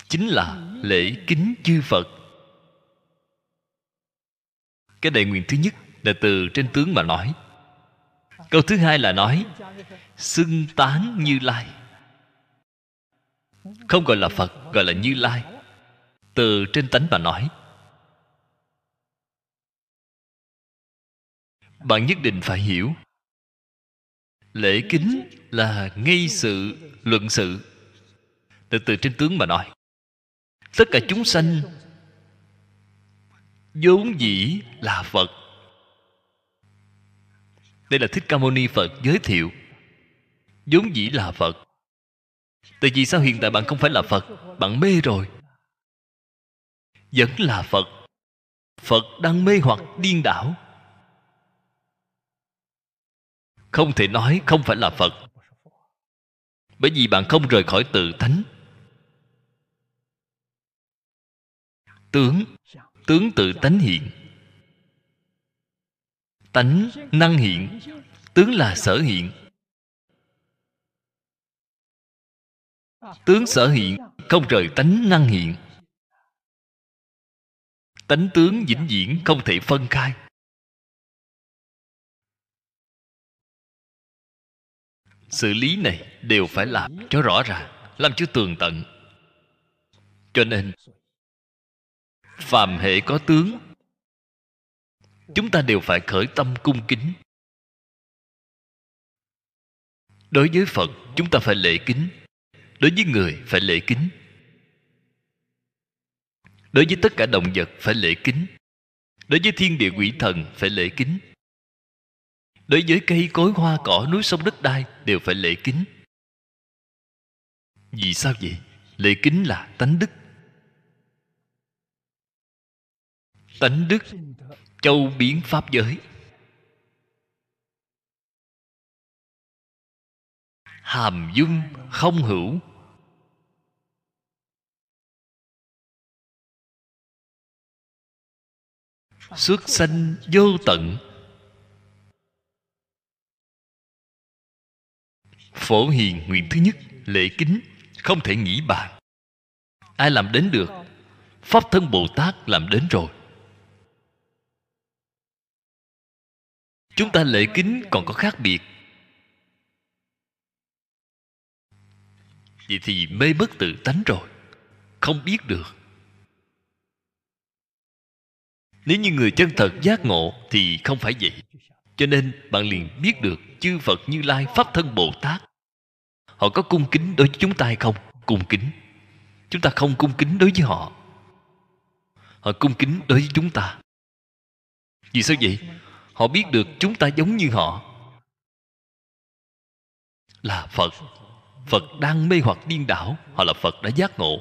chính là lễ kính chư phật. Cái đại nguyện thứ nhất là từ trên tướng mà nói. Câu thứ hai là nói, xưng tán như lai không gọi là phật, gọi là như lai. Từ trên tánh mà nói, bạn nhất định phải hiểu. Lễ kính là ngay sự, luận sự. Từ từ trên tướng mà nói, tất cả chúng sanh vốn dĩ là phật. Đây là thích ca mâu ni phật giới thiệu. Vốn dĩ là phật tại vì sao hiện tại bạn không phải là phật? Bạn mê rồi. Vẫn là phật. Phật đang mê hoặc điên đảo. Không thể nói không phải là phật. Bởi vì bạn không rời khỏi tự thánh tướng tướng tự tánh hiện. Tánh năng hiện. Tướng là sở hiện. Tướng sở hiện, không rời tánh năng hiện. Tánh tướng vĩnh viễn không thể phân khai. Xử lý này đều phải làm cho rõ ràng, làm cho tường tận. Cho nên, phàm hệ có tướng, chúng ta đều phải khởi tâm cung kính. Đối với phật, chúng ta phải lễ kính đối với người phải lễ kính. Đối với tất cả động vật phải lễ kính. Đối với thiên địa quỷ thần phải lễ kính. Đối với cây cối, hoa, cỏ, núi, sông, đất đai đều phải lễ kính. Vì sao vậy? Lễ kính là tánh đức. Tánh đức, châu biến pháp giới. Hàm dung không hữu. Xuất sanh vô tận. Phổ hiền nguyện thứ nhất, lễ kính, không thể nghĩ bàn ai làm đến được? Pháp thân bồ tát làm đến rồi. Chúng ta lễ kính còn có khác biệt. Vậy thì mê bất tự tánh rồi. Không biết được. Nếu như người chân thật giác ngộ thì không phải vậy. Cho nên bạn liền biết được chư phật như lai pháp thân bồ tát. Họ có cung kính đối với chúng ta hay không? Cung kính. Chúng ta không cung kính đối với họ. Họ cung kính đối với chúng ta. Vì sao vậy? Họ biết được chúng ta giống như họ. Là phật phật đang mê hoặc điên đảo, họ là phật đã giác ngộ.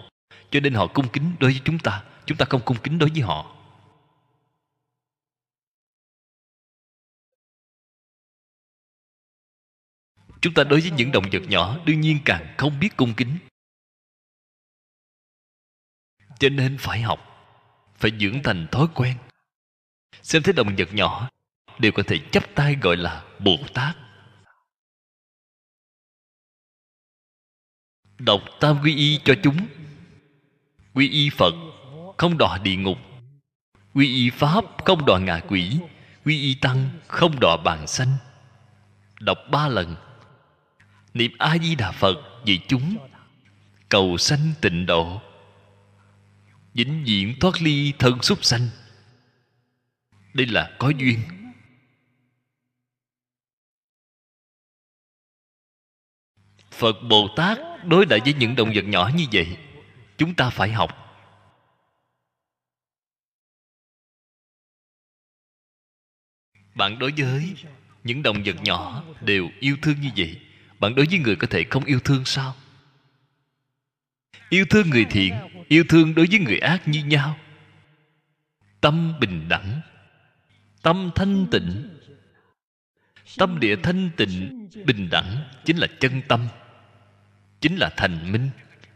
Cho nên họ cung kính đối với chúng ta chúng ta không cung kính đối với họ. Chúng ta đối với những động vật nhỏ, đương nhiên càng không biết cung kính. Cho nên phải học, phải dưỡng thành thói quen. Xem thấy động vật nhỏ, đều có thể chấp tay gọi là bồ tát. Đọc tam quy y cho chúng. Quy y phật, không đọa địa ngục. Quy y pháp, không đọa ngạ quỷ. Quy y tăng, không đọa bàn sanh. Đọc ba lần. Niệm a di đà phật vì chúng. Cầu sanh tịnh độ. Vĩnh viễn thoát ly thân súc sanh. Đây là có duyên. Phật bồ tát đối đãi với những động vật nhỏ như vậy, chúng ta phải học. Bạn đối với những động vật nhỏ đều yêu thương như vậy, bạn đối với người có thể không yêu thương sao? Yêu thương người thiện, yêu thương đối với người ác như nhau. Tâm bình đẳng, tâm thanh tịnh. Tâm địa thanh tịnh, bình đẳng chính là chân tâm chính là thành minh.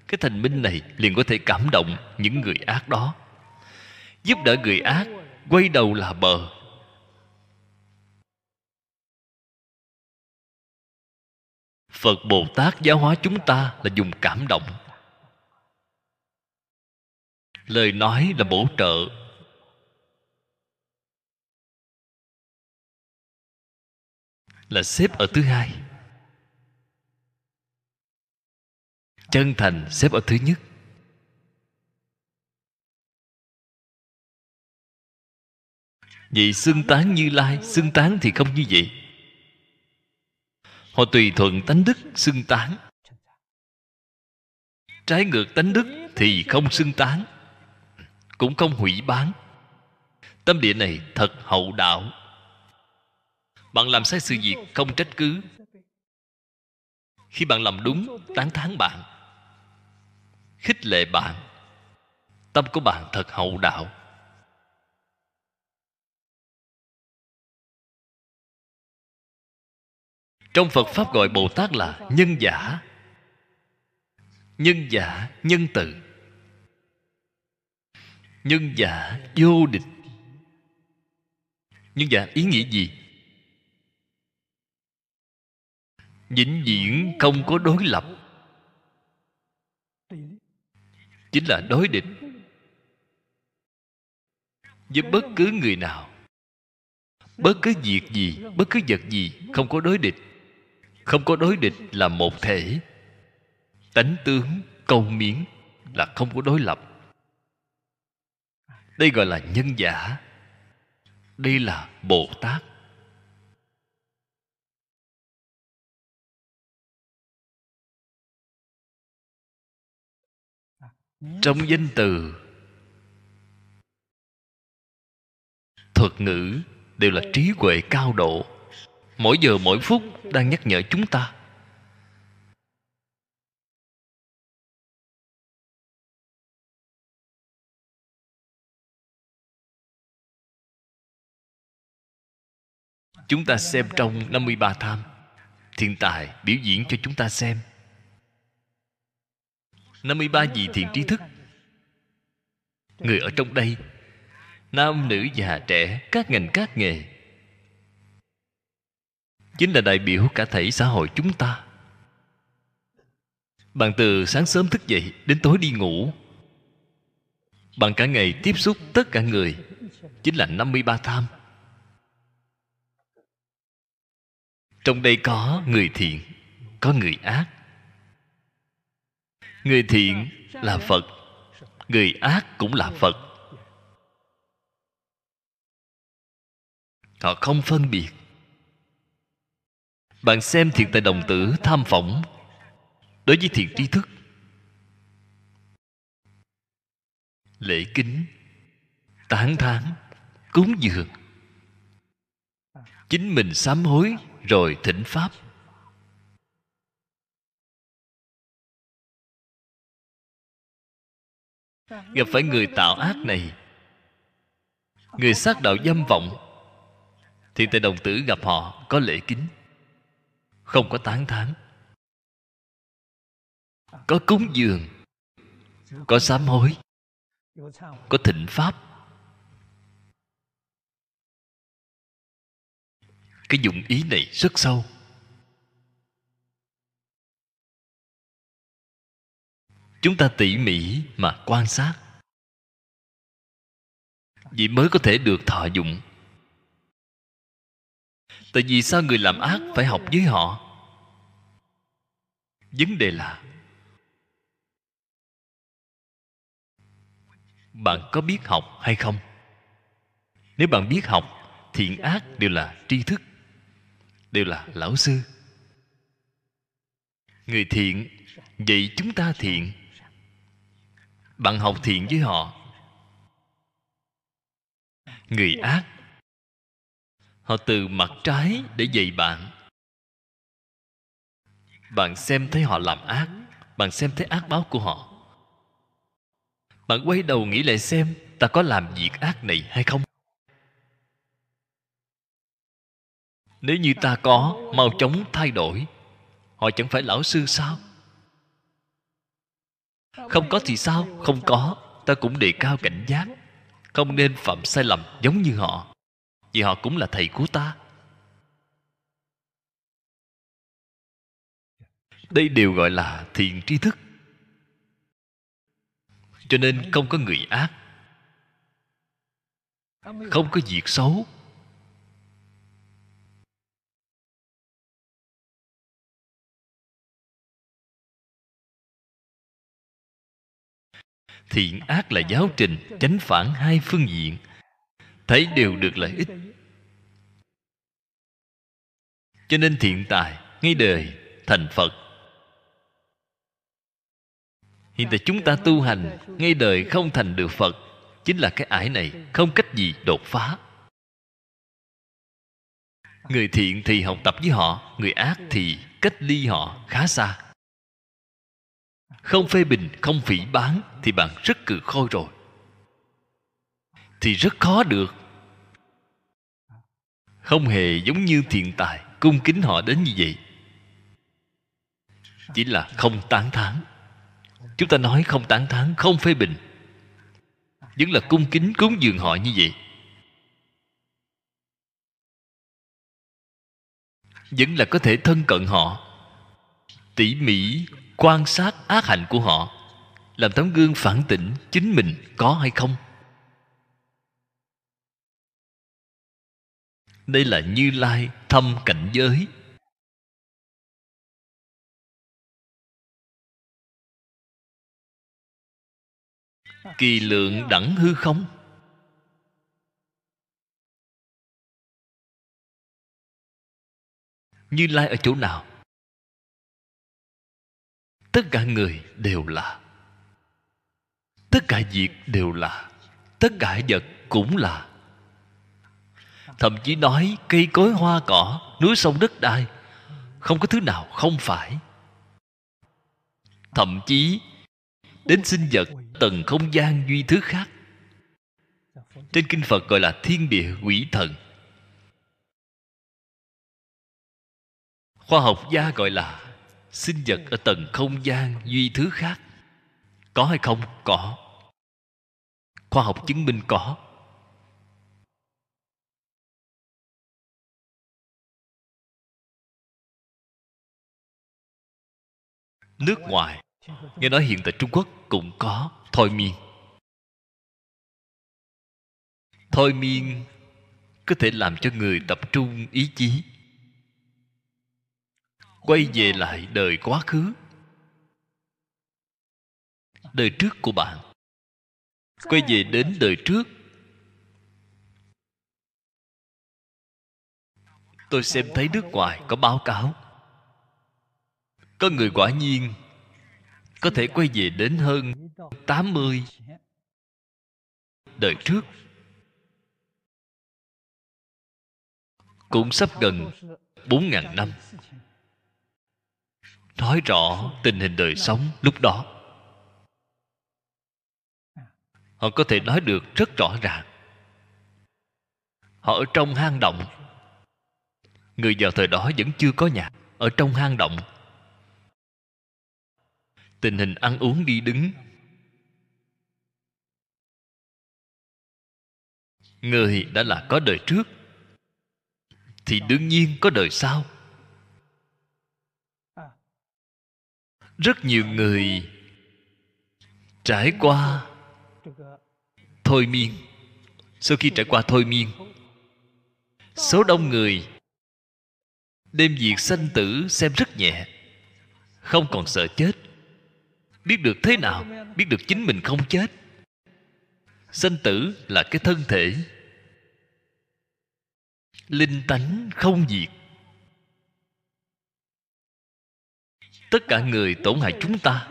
Cái thành minh này liền có thể cảm động những người ác đó. Giúp đỡ người ác, quay đầu là bờ. Phật bồ tát giáo hóa chúng ta là dùng cảm động. Lời nói là bổ trợ. Là xếp ở thứ hai. Chân thành xếp ở thứ nhất. Vậy xưng tán như lai, xưng tán thì không như vậy. Họ tùy thuận tánh đức xưng tán. Trái ngược tánh đức thì không xưng tán, cũng không hủy bán. Tâm địa này thật hậu đạo. Bạn làm sai sự việc không trách cứ. Khi bạn làm đúng, tán thán bạn khích lệ bạn. Tâm của bạn thật hậu đạo. Trong phật pháp gọi bồ tát là nhân giả. Nhân giả, nhân từ. Nhân giả, vô địch. Nhân giả ý nghĩa gì? Vĩnh viễn không có đối lập. Chính là đối địch. Với bất cứ người nào, bất cứ việc gì, bất cứ vật gì không có đối địch. Không có đối địch là một thể. Tánh tướng, câu miếng là không có đối lập. Đây gọi là nhân giả. Đây là bồ tát. Trong danh từ. Thuật ngữ đều là trí huệ cao độ. Mỗi giờ mỗi phút đang nhắc nhở chúng ta. Chúng ta xem trong 53 tham. Thiên tài biểu diễn cho chúng ta xem. 53 vị thiện trí thức. Người ở trong đây, nam, nữ, già, trẻ, các ngành, các nghề. Chính là đại biểu cả thể xã hội chúng ta. Bạn từ sáng sớm thức dậy đến tối đi ngủ. Bạn cả ngày tiếp xúc tất cả người, chính là 53 tham. Trong đây có người thiện, có người ác người thiện là phật, người ác cũng là phật. Họ không phân biệt. Bạn xem thiện tài đồng tử tham phỏng đối với thiện tri thức. Lễ kính, tán thán, cúng dường. Chính mình sám hối rồi thỉnh pháp. Gặp phải người tạo ác này, người sát đạo dâm vọng, thì tại đồng tử gặp họ có lễ kính, không có tán thán, có cúng dường, có sám hối, có thịnh pháp. Cái dụng ý này rất sâu. Chúng ta tỉ mỉ mà quan sát. Vậy mới có thể được thọ dụng. Tại vì sao người làm ác phải học với họ? Vấn đề là, bạn có biết học hay không? Nếu bạn biết học thiện ác đều là tri thức, đều là lão sư. Người thiện, vậy chúng ta thiện bạn học thiện với họ. Người ác. Họ từ mặt trái để dạy bạn. Bạn xem thấy họ làm ác, bạn xem thấy ác báo của họ. Bạn quay đầu nghĩ lại xem, ta có làm việc ác này hay không? Nếu như ta có, mau chóng thay đổi. Họ chẳng phải lão sư sao? Không có thì sao? Không có. Ta cũng đề cao cảnh giác. Không nên phạm sai lầm giống như họ. Vì họ cũng là thầy của ta. Đây đều gọi là thiện tri thức. Cho nên không có người ác. Không có việc xấu. Thiện ác là giáo trình chánh phản hai phương diện. Thấy đều được lợi ích. Cho nên thiện tài, ngay đời, thành phật. Hiện tại chúng ta tu hành, ngay đời không thành được phật. Chính là cái ải này, không cách gì đột phá. Người thiện thì học tập với họ, người ác thì cách ly họ khá xa không phê bình, không phỉ bán thì bạn rất cự khôi rồi. Thì rất khó được. Không hề giống như thiện tài, cung kính họ đến như vậy. Chỉ là không tán thán. Chúng ta nói không tán thán, không phê bình. Vẫn là cung kính, cúng dường họ như vậy. Vẫn là có thể thân cận họ. Tỉ mỉ quan sát ác hạnh của họ, làm tấm gương phản tỉnh chính mình có hay không? Đây là như lai thâm cảnh giới. Kỳ lượng đẳng hư không? Như lai ở chỗ nào? Tất cả người đều là. Tất cả việc đều là. Tất cả vật cũng là. Thậm chí nói cây cối hoa cỏ, núi sông đất đai, không có thứ nào không phải. Thậm chí, đến sinh vật tầng không gian duy thứ khác. Trên kinh phật gọi là thiên địa quỷ thần. Khoa học gia gọi là sinh vật ở tầng không gian duy thứ khác. Có hay không? Có. Khoa học chứng minh có. Nước ngoài. Nghe nói hiện tại trung quốc cũng có. Thôi miên. Thôi miên có thể làm cho người tập trung ý chí quay về lại đời quá khứ, đời trước của bạn. Quay về đến đời trước. Tôi xem thấy nước ngoài có báo cáo. Có người quả nhiên có thể quay về đến hơn 80 đời trước. Cũng sắp gần 4.000 năm nói rõ tình hình đời sống lúc đó. Họ có thể nói được rất rõ ràng. Họ ở trong hang động. Người vào thời đó vẫn chưa có nhà, ở trong hang động. Tình hình ăn uống đi đứng. Người đã là có đời trước, thì đương nhiên có đời sau. Rất nhiều người trải qua thôi miên. Sau khi trải qua thôi miên, số đông người đêm việc sanh tử xem rất nhẹ, không còn sợ chết. Biết được thế nào, biết được chính mình không chết. Sanh tử là cái thân thể linh tánh không diệt. Tất cả người tổn hại chúng ta.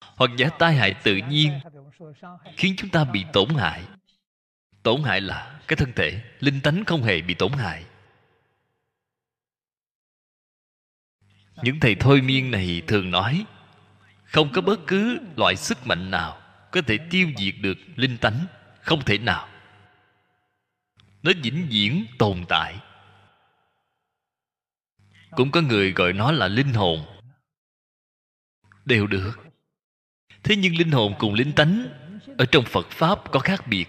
Hoặc giả tai hại tự nhiên khiến chúng ta bị tổn hại. Tổn hại là cái thân thể, linh tánh không hề bị tổn hại. Những thầy thôi miên này thường nói, không có bất cứ loại sức mạnh nào có thể tiêu diệt được linh tánh, không thể nào. Nó vĩnh viễn tồn tại cũng có người gọi nó là linh hồn. Đều được. Thế nhưng linh hồn cùng linh tánh ở trong phật pháp có khác biệt.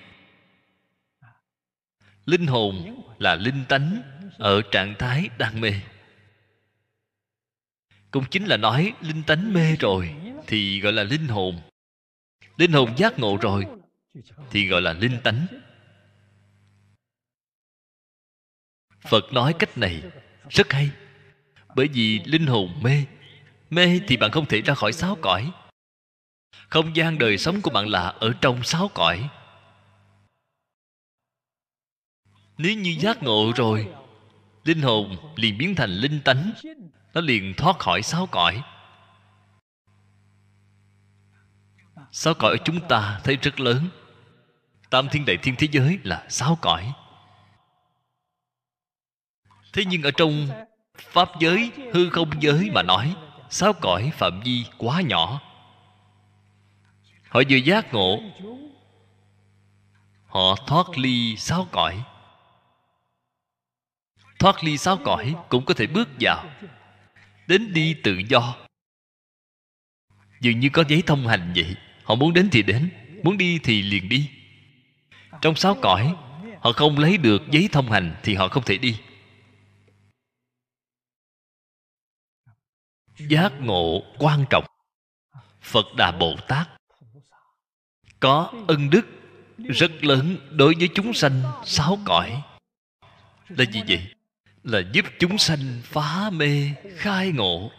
Linh hồn là linh tánh ở trạng thái đang mê. Cũng chính là nói linh tánh mê rồi thì gọi là linh hồn. Linh hồn giác ngộ rồi thì gọi là linh tánh. Phật nói cách này rất hay bởi vì linh hồn mê. Mê thì bạn không thể ra khỏi sáu cõi. Không gian đời sống của bạn là ở trong sáu cõi. Nếu như giác ngộ rồi, linh hồn liền biến thành linh tánh. Nó liền thoát khỏi sáu cõi. Sáu cõi ở chúng ta thấy rất lớn. Tam thiên đại thiên thế giới là sáu cõi. Thế nhưng ở trong pháp giới hư không giới mà nói sáu cõi phạm vi quá nhỏ? Họ vừa giác ngộ, họ thoát ly sáu cõi. Thoát ly sáu cõi cũng có thể bước vào, đến đi tự do. Dường như có giấy thông hành vậy, họ muốn đến thì đến, muốn đi thì liền đi. Trong sáu cõi, họ không lấy được giấy thông hành thì họ không thể đi. Giác ngộ quan trọng. Phật đà bồ tát. Có ân đức rất lớn đối với chúng sanh sáu cõi. Là gì vậy? Là giúp chúng sanh phá mê, khai ngộ.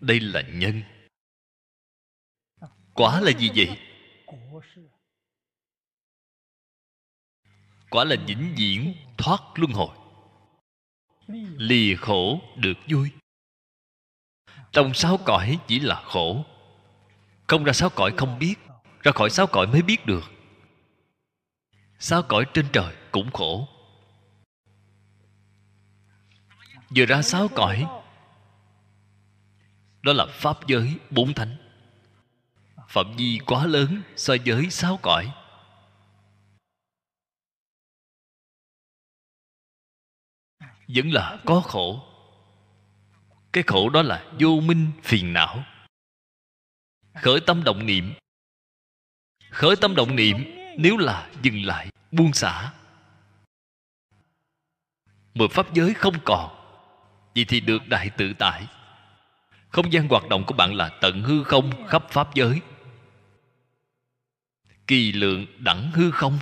Đây là nhân. Quả là gì vậy? Quả là vĩnh viễn thoát luân hồi lì khổ được vui. Trong sáu cõi chỉ là khổ. Không ra sáu cõi không biết, ra khỏi sáu cõi mới biết được. Sáu cõi trên trời cũng khổ. Vừa ra sáu cõi, đó là pháp giới bốn thánh. Phạm vi quá lớn so với sáu cõi. Vẫn là có khổ. Cái khổ đó là vô minh phiền não. Khởi tâm động niệm. Khởi tâm động niệm nếu là dừng lại, buông xả. Mười pháp giới không còn, vậy thì được đại tự tại. Không gian hoạt động của bạn là tận hư không khắp pháp giới. Kỳ lượng đẳng hư không.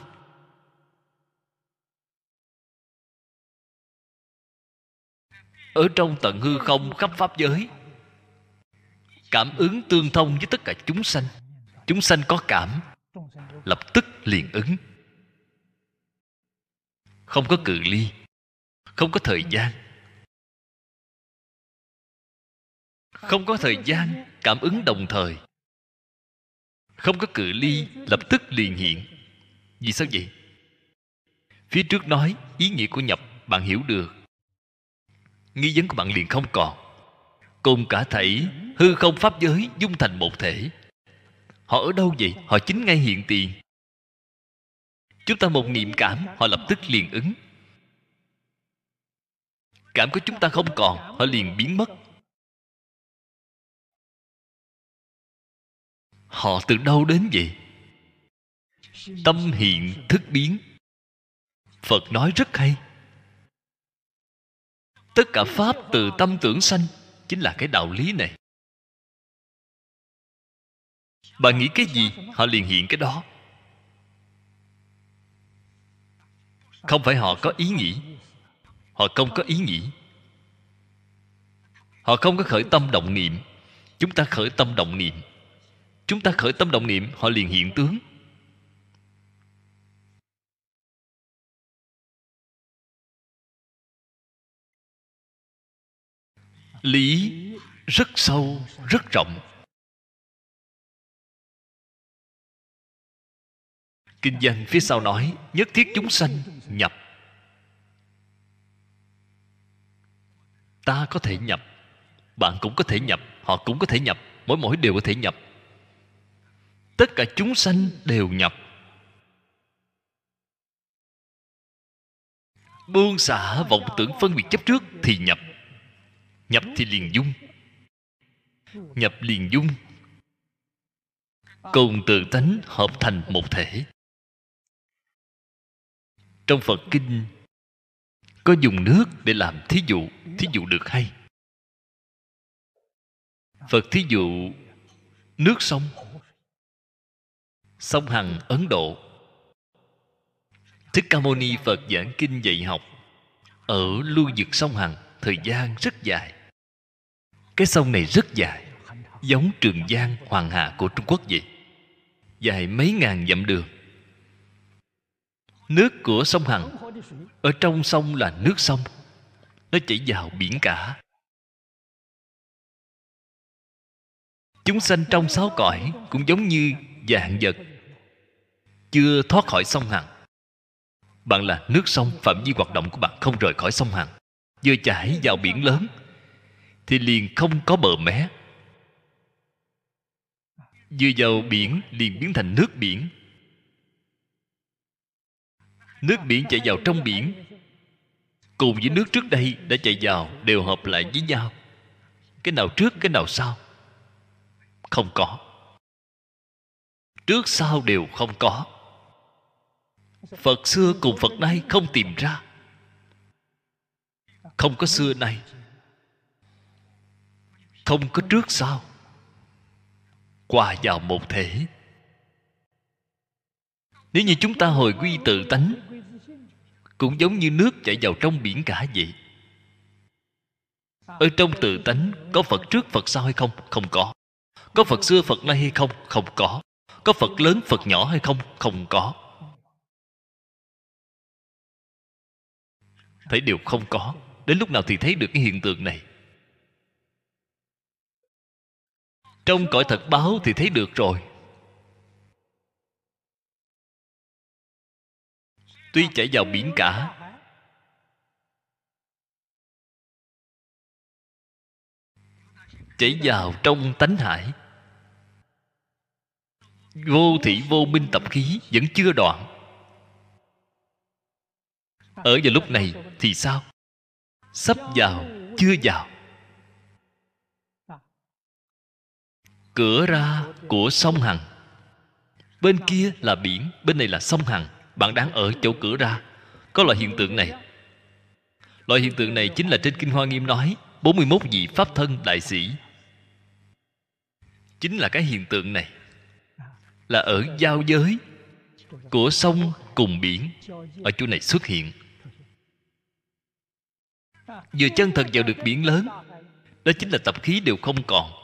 Ở trong tận hư không khắp pháp giới, cảm ứng tương thông với tất cả chúng sanh. Chúng sanh có cảm, lập tức liền ứng. Không có cự ly, không có thời gian. Không có thời gian, cảm ứng đồng thời. Không có cự ly, lập tức liền hiện. Vì sao vậy? Phía trước nói ý nghĩa của nhập, bạn hiểu được nghi vấn của bạn liền không còn. Cùng cả thảy, hư không pháp giới dung thành một thể. Họ ở đâu vậy? Họ chính ngay hiện tiền. Chúng ta một niệm cảm, họ lập tức liền ứng. Cảm của chúng ta không còn, họ liền biến mất. Họ từ đâu đến vậy? Tâm hiện thức biến. Phật nói rất hay tất cả pháp từ tâm tưởng sanh, chính là cái đạo lý này. Bạn nghĩ cái gì? Họ liền hiện cái đó. Không phải họ có ý nghĩ, họ không có ý nghĩ. Họ không có khởi tâm động niệm, chúng ta khởi tâm động niệm. Chúng ta khởi tâm động niệm, họ liền hiện tướng. Lý rất sâu, rất rộng. Kinh văn phía sau nói, nhất thiết chúng sanh nhập. Ta có thể nhập, bạn cũng có thể nhập, họ cũng có thể nhập, mỗi mỗi đều có thể nhập. Tất cả chúng sanh đều nhập. Buông xả vọng tưởng phân biệt chấp trước thì nhập nhập thì liền dung. Nhập liền dung. Cùng tự tánh hợp thành một thể. Trong phật kinh, có dùng nước để làm thí dụ thí dụ được hay. Phật thí dụ, nước sông. Sông hằng ấn độ. Thích ca mâu ni phật giảng kinh dạy học ở lưu vực sông hằng thời gian rất dài cái sông này rất dài, giống trường giang hoàng hà của trung quốc vậy. Dài mấy ngàn dặm đường. Nước của sông hằng, ở trong sông là nước sông. Nó chảy vào biển cả. Chúng sanh trong sáu cõi cũng giống như dạng vật, chưa thoát khỏi sông hằng. Bạn là nước sông, phạm vi hoạt động của bạn không rời khỏi sông hằng, vừa chảy vào biển lớn thì liền không có bờ mé. Vừa vào biển liền biến thành nước biển. Nước biển chạy vào trong biển. Cùng với nước trước đây đã chạy vào đều hợp lại với nhau. Cái nào trước, cái nào sau? Không có. Trước, sau đều không có. Phật xưa cùng phật nay không tìm ra. Không có xưa nay không có trước sau qua vào một thể nếu như chúng ta hồi quy tự tánh, cũng giống như nước chảy vào trong biển cả vậy. Ở trong tự tánh, có phật trước, phật sau hay không? Không có. Có phật xưa, phật nay hay không? Không có. Có phật lớn, phật nhỏ hay không? Không có. Thấy đều không có, đến lúc nào thì thấy được cái hiện tượng này. Trong cõi thật báo thì thấy được rồi. Tuy chảy vào biển cả, chảy vào trong tánh hải. Vô thị vô minh tập khí vẫn chưa đoạn. Ở vào lúc này thì sao? Sắp vào, chưa vào. Cửa ra của sông hằng. Bên kia là biển, bên này là sông hằng. Bạn đang ở chỗ cửa ra. Có loại hiện tượng này. Loại hiện tượng này chính là trên kinh hoa nghiêm nói 41 vị pháp thân đại sĩ. Chính là cái hiện tượng này. Là ở giao giới của sông cùng biển, ở chỗ này xuất hiện. Vừa chân thật vào được biển lớn, đó chính là tập khí đều không còn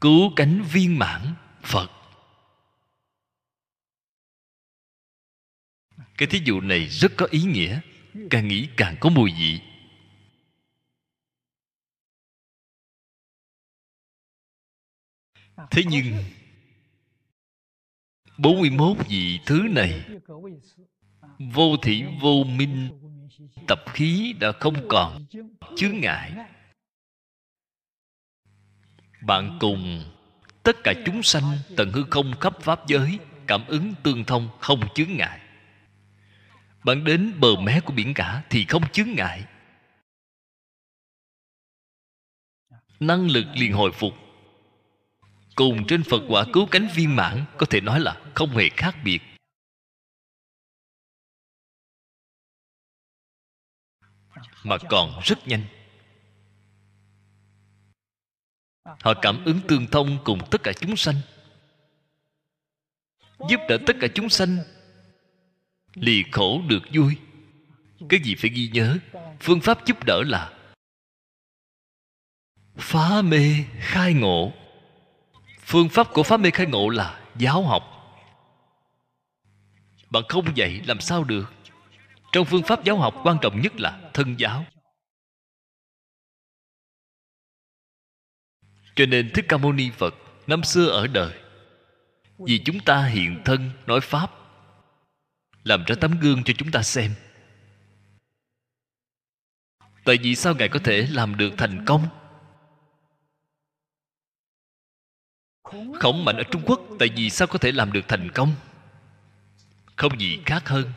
cứu cánh viên mãn, phật. Cái thí dụ này rất có ý nghĩa, càng nghĩ càng có mùi vị. Thế nhưng 41 vị thứ này, Vô thị vô minh, Tập khí đã không còn, chướng ngại. Bạn cùng, tất cả chúng sanh tận hư không khắp pháp giới Cảm ứng tương thông không chướng ngại. Bạn đến bờ mé của biển cả thì không chướng ngại. Năng lực liền hồi phục. Cùng trên phật quả cứu cánh viên mãn có thể nói là không hề khác biệt. Mà còn rất nhanh. Họ cảm ứng tương thông cùng tất cả chúng sanh. Giúp đỡ tất cả chúng sanh, lì khổ được vui. Cái gì phải ghi nhớ? Phương pháp giúp đỡ là phá mê khai ngộ. Phương pháp của phá mê khai ngộ là giáo học. Bạn không dạy làm sao được. Trong phương pháp giáo học quan trọng nhất là thân giáo. Cho nên thích ca mâu ni phật năm xưa ở đời. Vì chúng ta hiện thân nói pháp, làm ra tấm gương cho chúng ta xem. Tại vì sao ngài có thể làm được thành công? Khổng mạnh ở trung quốc, tại vì sao có thể làm được thành công? Không gì khác hơn.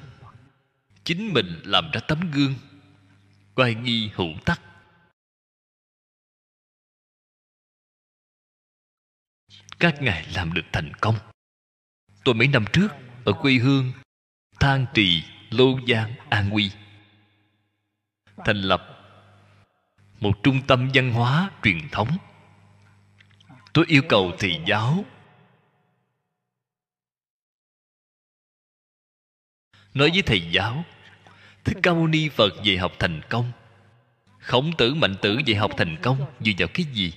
Chính mình làm ra tấm gương, quay nghi hữu tắc. Các ngài làm được thành công. Tôi mấy năm trước, ở quê hương than trì, lô giang, an quy thành lập một trung tâm văn hóa truyền thống. Tôi yêu cầu thầy giáo nói với thầy giáo, thích ca mâu ni phật dạy học thành công, khổng tử, mạnh tử dạy học thành công, dựa vào cái gì?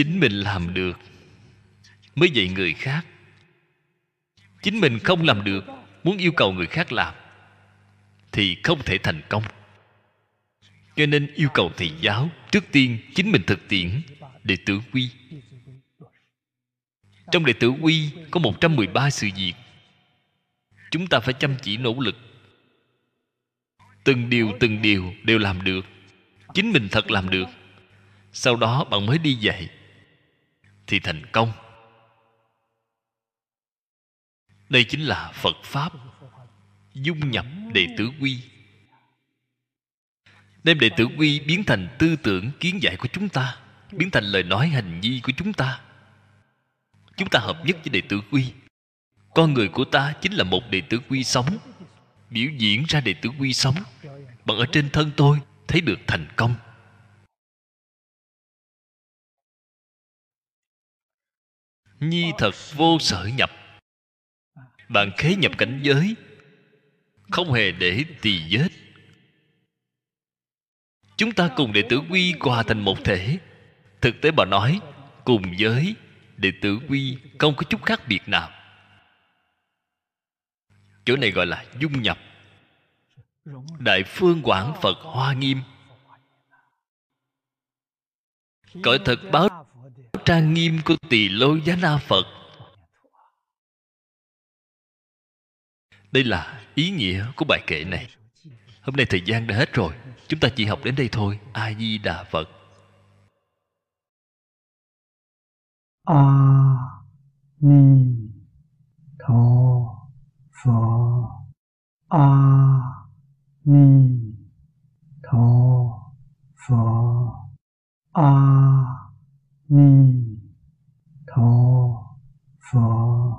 Chính mình làm được mới dạy người khác. Chính mình không làm được, muốn yêu cầu người khác làm, thì không thể thành công. Cho nên yêu cầu thầy giáo trước tiên chính mình thực tiễn đệ tử quy. Trong đệ tử quy có 113 sự việc. Chúng ta phải chăm chỉ nỗ lực. Từng điều từng điều đều làm được. Chính mình thật làm được. Sau đó bạn mới đi dạy thì thành công. Đây chính là phật pháp dung nhập đệ tử quy. Đem đệ tử quy biến thành tư tưởng kiến giải của chúng ta, biến thành lời nói hành vi của chúng ta. Chúng ta hợp nhất với đệ tử quy. Con người của ta chính là một đệ tử quy sống, biểu diễn ra đệ tử quy sống. Bằng ở trên thân tôi, thấy được thành công. Nhi thật vô sở nhập. Bạn khế nhập cảnh giới, không hề để tỳ vết. Chúng ta cùng đệ tử quy hòa thành một thể. Thực tế bà nói, cùng với đệ tử quy không có chút khác biệt nào. Chỗ này gọi là dung nhập. Đại phương quảng phật hoa nghiêm. Cõi thật báo trang nghiêm của tỳ lô giá na phật. Đây là ý nghĩa của bài kệ này. Hôm nay thời gian đã hết rồi. Chúng ta chỉ học đến đây thôi. A di đà phật. A ni tho phở a ni tho phở a 弥陀佛。